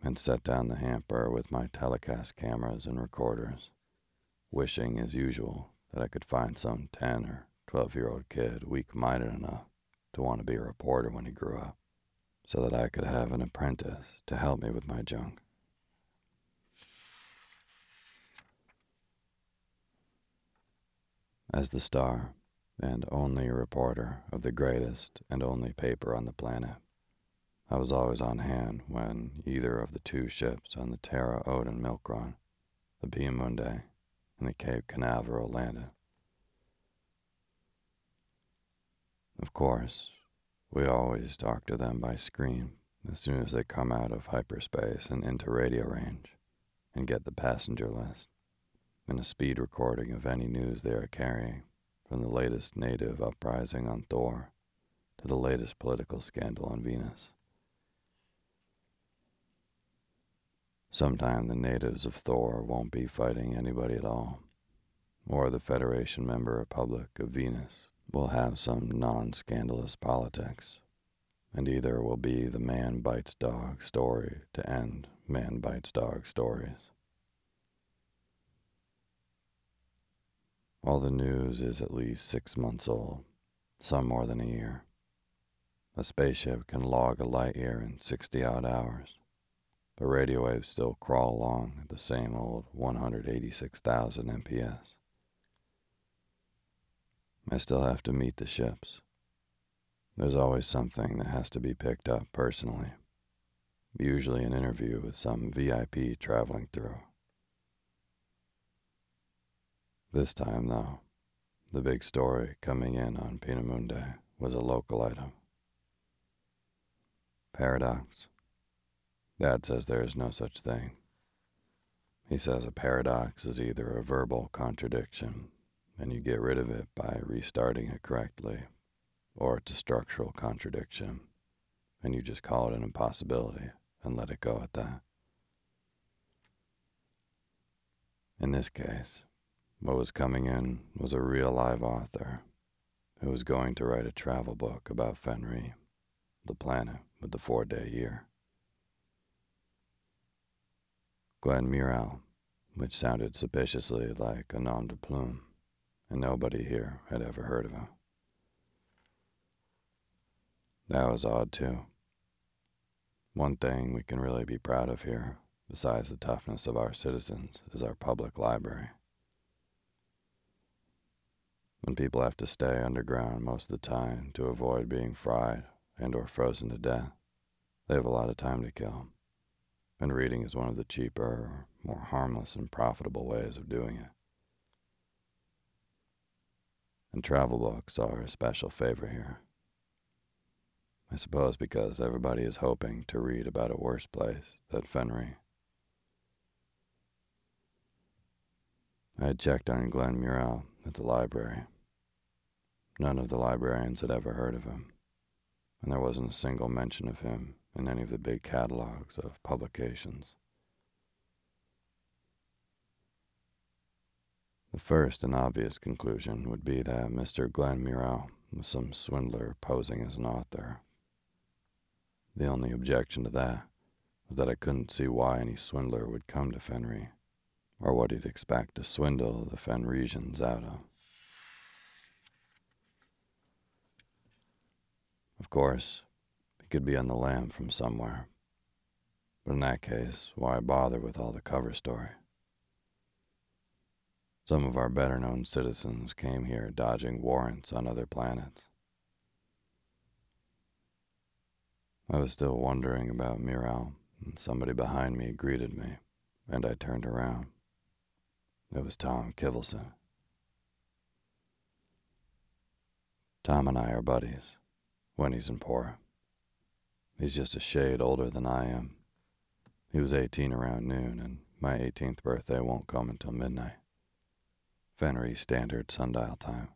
and set down the hamper with my telecast cameras and recorders, wishing as usual that I could find some 10 or 12 year old kid weak minded enough to want to be a reporter when he grew up, so that I could have an apprentice to help me with my junk. As the star and only reporter of the greatest and only paper on the planet, I was always on hand when either of the two ships on the Terra Odin milk run, the Peenemünde and the Cape Canaveral landed. Of course, we always talk to them by screen as soon as they come out of hyperspace and into radio range and get the passenger list and a speed recording of any news they are carrying, from the latest native uprising on Thor to the latest political scandal on Venus. Sometime the natives of Thor won't be fighting anybody at all, or the Federation member republic of Venus will have some non scandalous politics, and either will be the man bites dog story to end man bites dog stories. All the news is at least six months old, some more than a year. A spaceship can log a light year in 60 odd hours but radio waves still crawl along at the same old 186,000 MPS. I still have to meet the ships. There's always something that has to be picked up personally, usually an interview with some VIP traveling through. This time, though, the big story coming in on Peenemünde was a local item. Paradox Dad says there is no such thing. He says a paradox is either a verbal contradiction, and you get rid of it by restarting it correctly, or it's a structural contradiction, and you just call it an impossibility and let it go at that. In this case, what was coming in was a real live author who was going to write a travel book about Fenris, the planet with the four day year. Glenn Murrell, which sounded suspiciously like a nom de plume, and nobody here had ever heard of him. That was odd, too. One thing we can really be proud of here, besides the toughness of our citizens, is our public library. When people have to stay underground most of the time to avoid being fried and or frozen to death, they have a lot of time to kill and reading is one of the cheaper, more harmless, and profitable ways of doing it. And travel books are a special favor here. I suppose because everybody is hoping to read about a worse place than Fenris. I had checked on Glenn Murrell at the library. None of the librarians had ever heard of him, and there wasn't a single mention of him in any of the big catalogs of publications. The first and obvious conclusion would be that Mr. Glenn Murrell was some swindler posing as an author. The only objection to that was that I couldn't see why any swindler would come to Fenris, or what he'd expect to swindle the Fenrisians out of. Of course, could be on the lam from somewhere. But in that case, why bother with all the cover story? Some of our better known citizens came here dodging warrants on other planets. I was still wondering about Murrell, and somebody behind me greeted me, and I turned around. It was Tom Kivelson. Tom and I are buddies when he's in port. He's just a shade older than I am. He was 18 around noon, and my 18th birthday won't come until midnight. Fenris Standard Sundial Time.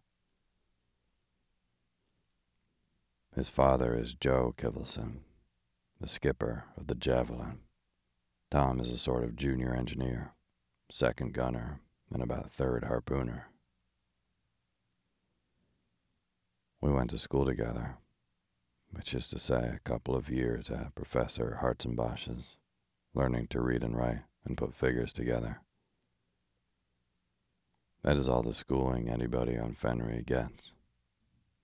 His father is Joe Kivelson, the skipper of the Javelin. Tom is a sort of junior engineer, second gunner, and about third harpooner. We went to school together, which is to say, a couple of years at Professor Hartzenbosch's, learning to read and write and put figures together. That is all the schooling anybody on Fenris gets.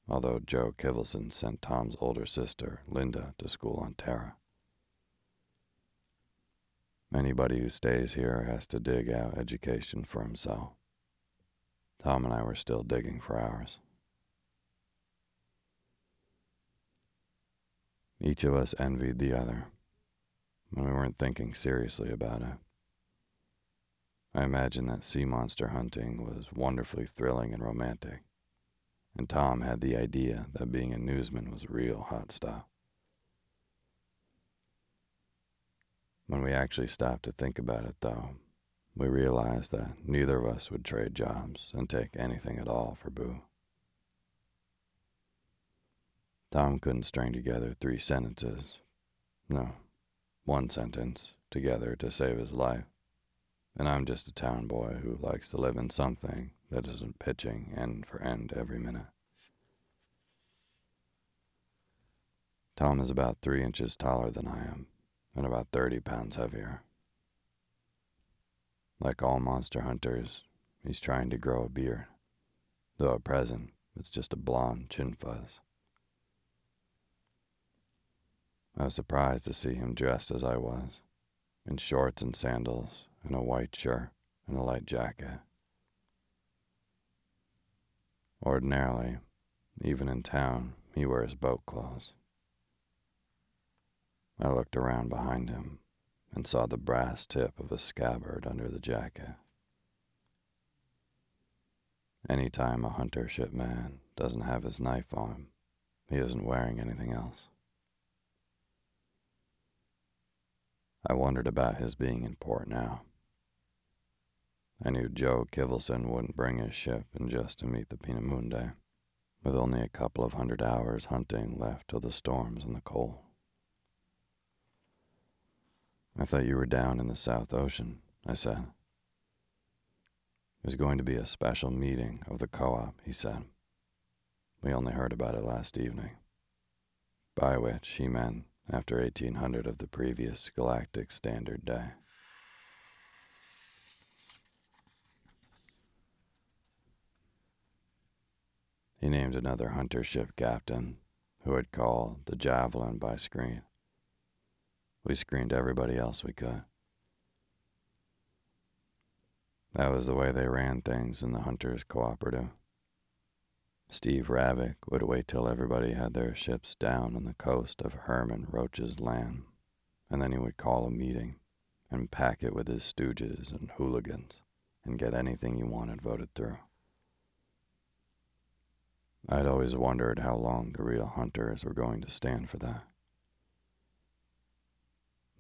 Although Joe Kivelson sent Tom's older sister, Linda, to school on Terra. Anybody who stays here has to dig out education for himself. Tom and I were still digging for ours. Each of us envied the other, and we weren't thinking seriously about it. I imagine that sea monster hunting was wonderfully thrilling and romantic, and Tom had the idea that being a newsman was real hot stuff. When we actually stopped to think about it, though, we realized that neither of us would trade jobs and take anything at all for Boo. Tom couldn't string together three sentences, no, one sentence together to save his life and I'm just a town boy who likes to live in something that isn't pitching end for end every minute. Tom is about three inches taller than I am, and about 30 pounds heavier. Like all monster hunters, he's trying to grow a beard, though at present it's just a blonde chin fuzz. I was surprised to see him dressed as I was, in shorts and sandals and a white shirt and a light jacket. Ordinarily, even in town, he wears boat clothes. I looked around behind him and saw the brass tip of a scabbard under the jacket. Any time a hunter ship man doesn't have his knife on him, he isn't wearing anything else. I wondered about his being in port now. I knew Joe Kivelson wouldn't bring his ship in just to meet the Peenemünde, with only a couple of hundred hours hunting left till the storms and the cold. I thought you were down in the South Ocean, I said. There's going to be a special meeting of the co op, he said. We only heard about it last evening. By which he meant after 1800 of the previous Galactic Standard Day. He named another hunter ship captain who had called the Javelin by screen. We screened everybody else we could. That was the way they ran things in the Hunters Cooperative. Steve Ravik would wait till everybody had their ships down on the coast of Herman Reuch's land, and then he would call a meeting and pack it with his stooges and hooligans and get anything he wanted voted through. I'd always wondered how long the real hunters were going to stand for that.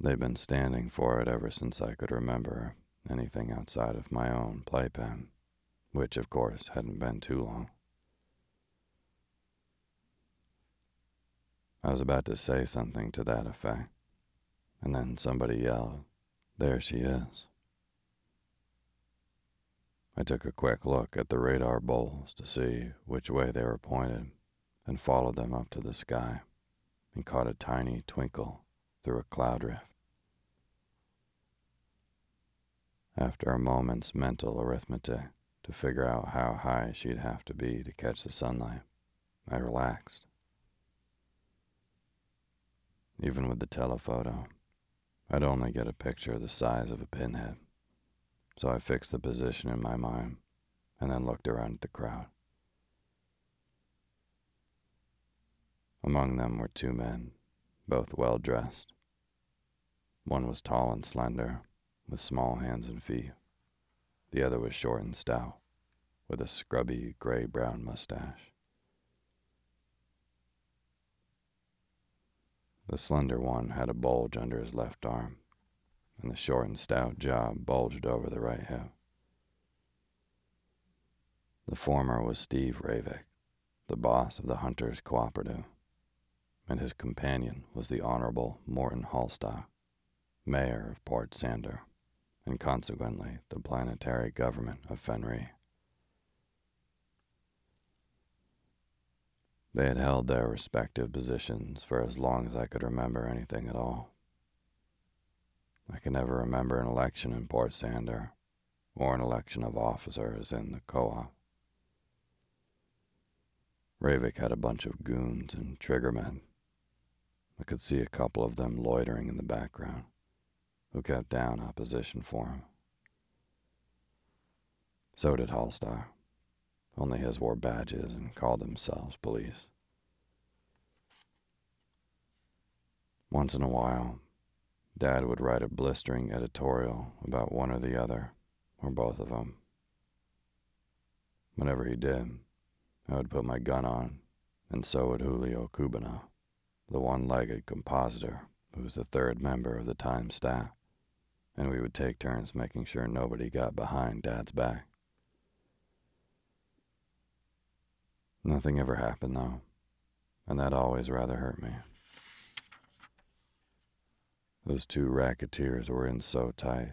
They've been standing for it ever since I could remember anything outside of my own playpen, which of course hadn't been too long. I was about to say something to that effect, and then somebody yelled, There she is. I took a quick look at the radar bowls to see which way they were pointed and followed them up to the sky and caught a tiny twinkle through a cloud rift. After a moment's mental arithmetic to figure out how high she'd have to be to catch the sunlight, I relaxed. Even with the telephoto, I'd only get a picture the size of a pinhead so I fixed the position in my mind and then looked around at the crowd. Among them were two men, both well dressed. One was tall and slender, with small hands and feet. The other was short and stout, with a scrubby gray brown mustache. The slender one had a bulge under his left arm and the short and stout jaw bulged over the right hip. The former was Steve Ravik, the boss of the Hunters Cooperative, and his companion was the Honorable Morton Hallstock, mayor of Port Sandor, and consequently the planetary government of Fenris. They had held their respective positions for as long as I could remember anything at all. I can never remember an election in Port Sandor or an election of officers in the co-op. Ravik had a bunch of goons and triggermen. I could see a couple of them loitering in the background, who kept down opposition for him. So did Hallstock, only his wore badges and called themselves police. Once in a while, Dad would write a blistering editorial about one or the other, or both of them. Whenever he did, I would put my gun on, and so would Julio Cubana, the one legged compositor who was the third member of the Times staff, and we would take turns making sure nobody got behind Dad's back. Nothing ever happened, though, and that always rather hurt me. Those two racketeers were in so tight,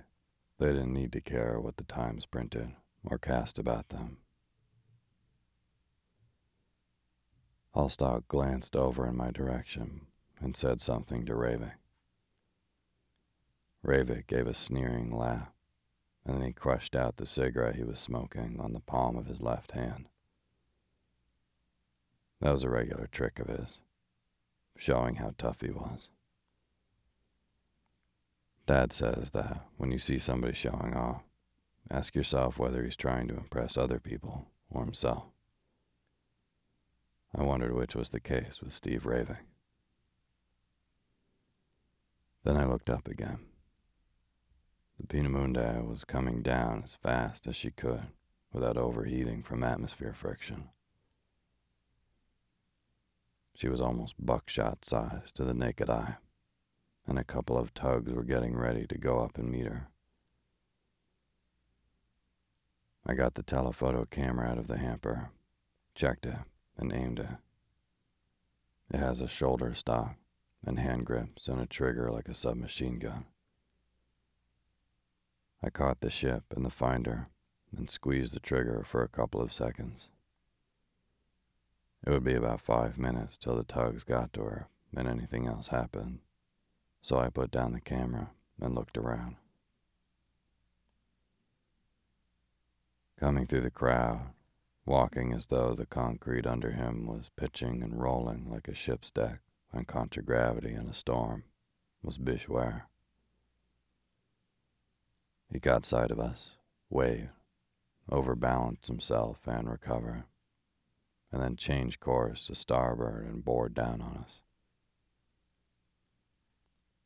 they didn't need to care what the Times printed or cast about them. Hallstock glanced over in my direction and said something to Ravik. Ravik gave a sneering laugh, and then he crushed out the cigarette he was smoking on the palm of his left hand. That was a regular trick of his, showing how tough he was. Dad says that when you see somebody showing off, ask yourself whether he's trying to impress other people or himself. I wondered which was the case with Steve Ravik. Then I looked up again. The Peenemünde was coming down as fast as she could without overheating from atmosphere friction. She was almost buckshot size to the naked eye and a couple of tugs were getting ready to go up and meet her. I got the telephoto camera out of the hamper, checked it, and aimed it. It has a shoulder stock and hand grips and a trigger like a submachine gun. I caught the ship and the finder and squeezed the trigger for a couple of seconds. It would be about five minutes till the tugs got to her and anything else happened so I put down the camera and looked around. Coming through the crowd, walking as though the concrete under him was pitching and rolling like a ship's deck on contragravity in a storm, was Bish Ware. He caught sight of us, waved, overbalanced himself and recovered, and then changed course to starboard and bore down on us.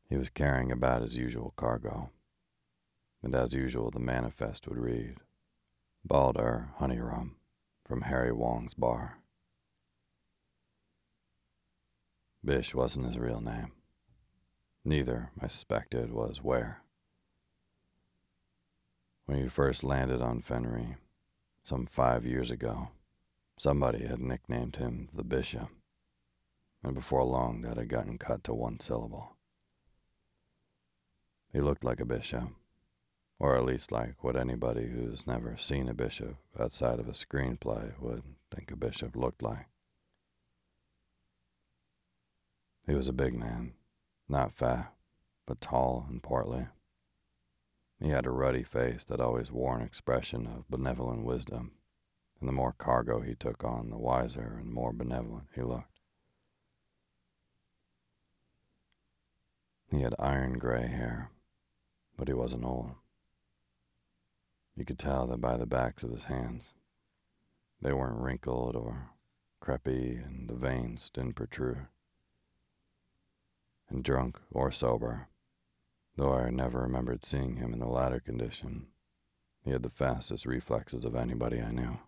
He was carrying about his usual cargo, and as usual, the manifest would read Baldur Honey Rum from Harry Wong's bar. Bish wasn't his real name. Neither, I suspected, was Ware. When he first landed on Fenris, some five years ago, somebody had nicknamed him the Bishop, and before long that had gotten cut to one syllable. He looked like a bishop, or at least like what anybody who's never seen a bishop outside of a screenplay would think a bishop looked like. He was a big man, not fat, but tall and portly. He had a ruddy face that always wore an expression of benevolent wisdom, and the more cargo he took on, the wiser and more benevolent he looked. He had iron gray hair, but he wasn't old. You could tell that by the backs of his hands. They weren't wrinkled or crepey, and the veins didn't protrude. And drunk or sober, though I never remembered seeing him in the latter condition, he had the fastest reflexes of anybody I knew.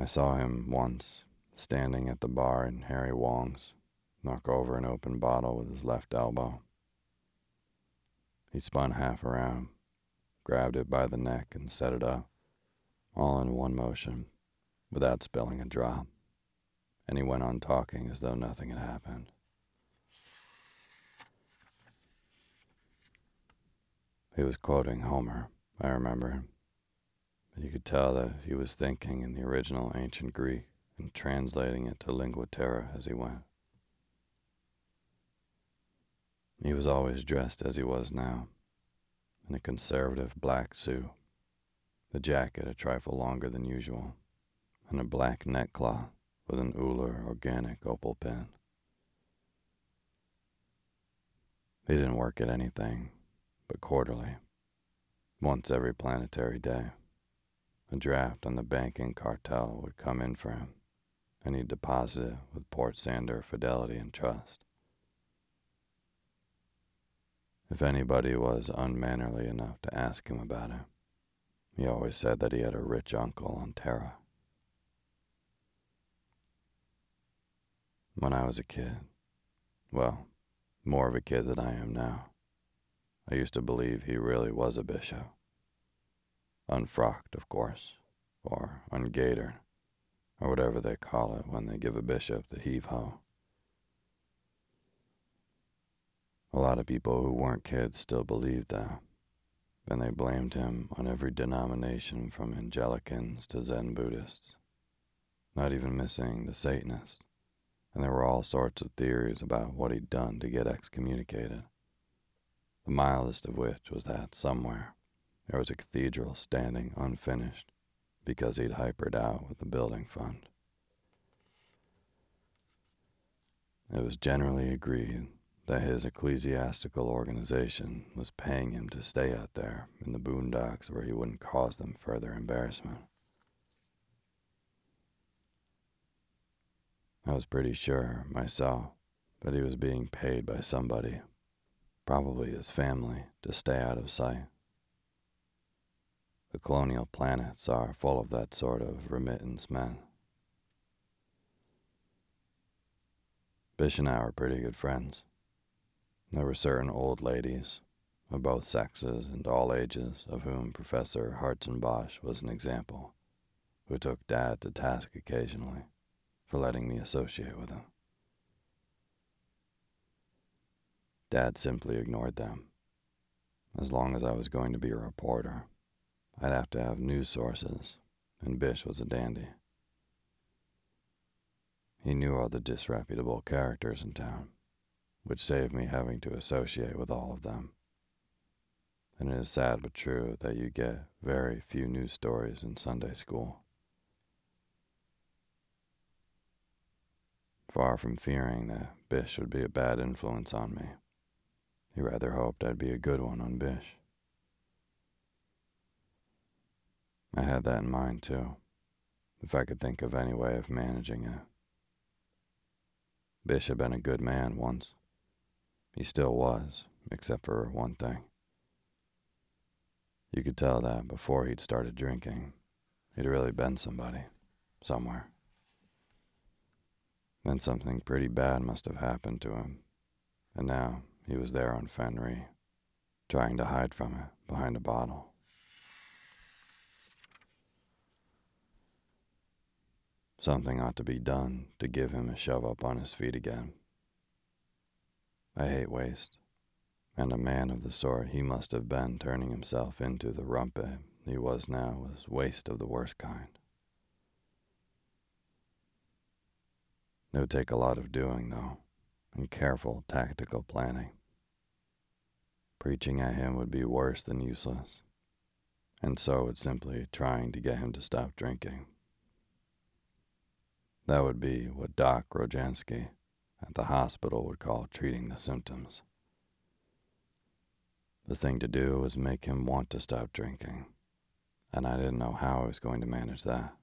I saw him once standing at the bar in Harry Wong's, knock over an open bottle with his left elbow. He spun half around, grabbed it by the neck, and set it up, all in one motion, without spilling a drop. And he went on talking as though nothing had happened. He was quoting Homer, I remember. But you could tell that he was thinking in the original ancient Greek and translating it to lingua terra as he went. He was always dressed as he was now, in a conservative black suit, the jacket a trifle longer than usual, and a black neckcloth with an Uller organic opal pin. He didn't work at anything but quarterly, once every planetary day. A draft on the banking cartel would come in for him, and he'd deposit it with Port Sandor Fidelity and Trust. If anybody was unmannerly enough to ask him about it, he always said that he had a rich uncle on Terra. When I was a kid, well, more of a kid than I am now, I used to believe he really was a bishop. Unfrocked, of course, or ungaitered, or whatever they call it when they give a bishop the heave ho. A lot of people who weren't kids still believed that, and they blamed him on every denomination from Anglicans to Zen Buddhists, not even missing the Satanists. And there were all sorts of theories about what he'd done to get excommunicated. The mildest of which was that somewhere there was a cathedral standing unfinished because he'd hypered out with the building fund. It was generally agreed that his ecclesiastical organization was paying him to stay out there in the boondocks where he wouldn't cause them further embarrassment. I was pretty sure myself that he was being paid by somebody, probably his family, to stay out of sight. The colonial planets are full of that sort of remittance men. Bish and I were pretty good friends. There were certain old ladies, of both sexes and all ages, of whom Professor Hartzenbosch was an example, who took Dad to task occasionally for letting me associate with him. Dad simply ignored them. As long as I was going to be a reporter, I'd have to have news sources, and Bish was a dandy. He knew all the disreputable characters in town which saved me having to associate with all of them. And it is sad but true that you get very few news stories in Sunday school. Far from fearing that Bish would be a bad influence on me, he rather hoped I'd be a good one on Bish. I had that in mind too, if I could think of any way of managing it. Bish had been a good man once. He still was, except for one thing. You could tell that before he'd started drinking, he'd really been somebody, somewhere. Then something pretty bad must have happened to him, and now he was there on Fenris, trying to hide from it behind a bottle. Something ought to be done to give him a shove up on his feet again. I hate waste. and a man of the sort he must have been turning himself into the rumpet eh, he was now was waste of the worst kind. It would take a lot of doing, though, and careful tactical planning. Preaching at him would be worse than useless, and so would simply trying to get him to stop drinking. That would be what Doc Rojansky at the hospital would call treating the symptoms. The thing to do was make him want to stop drinking, and I didn't know how I was going to manage that.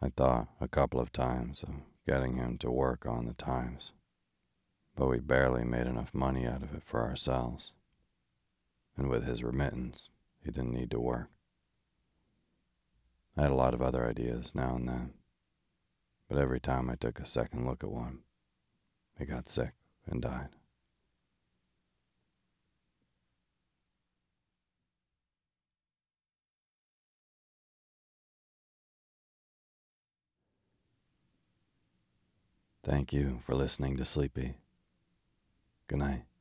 I thought a couple of times of getting him to work on the Times, but we barely made enough money out of it for ourselves. And with his remittance, he didn't need to work. I had a lot of other ideas now and then, but every time I took a second look at one, it got sick and died. Thank you for listening to Sleepy. Good night.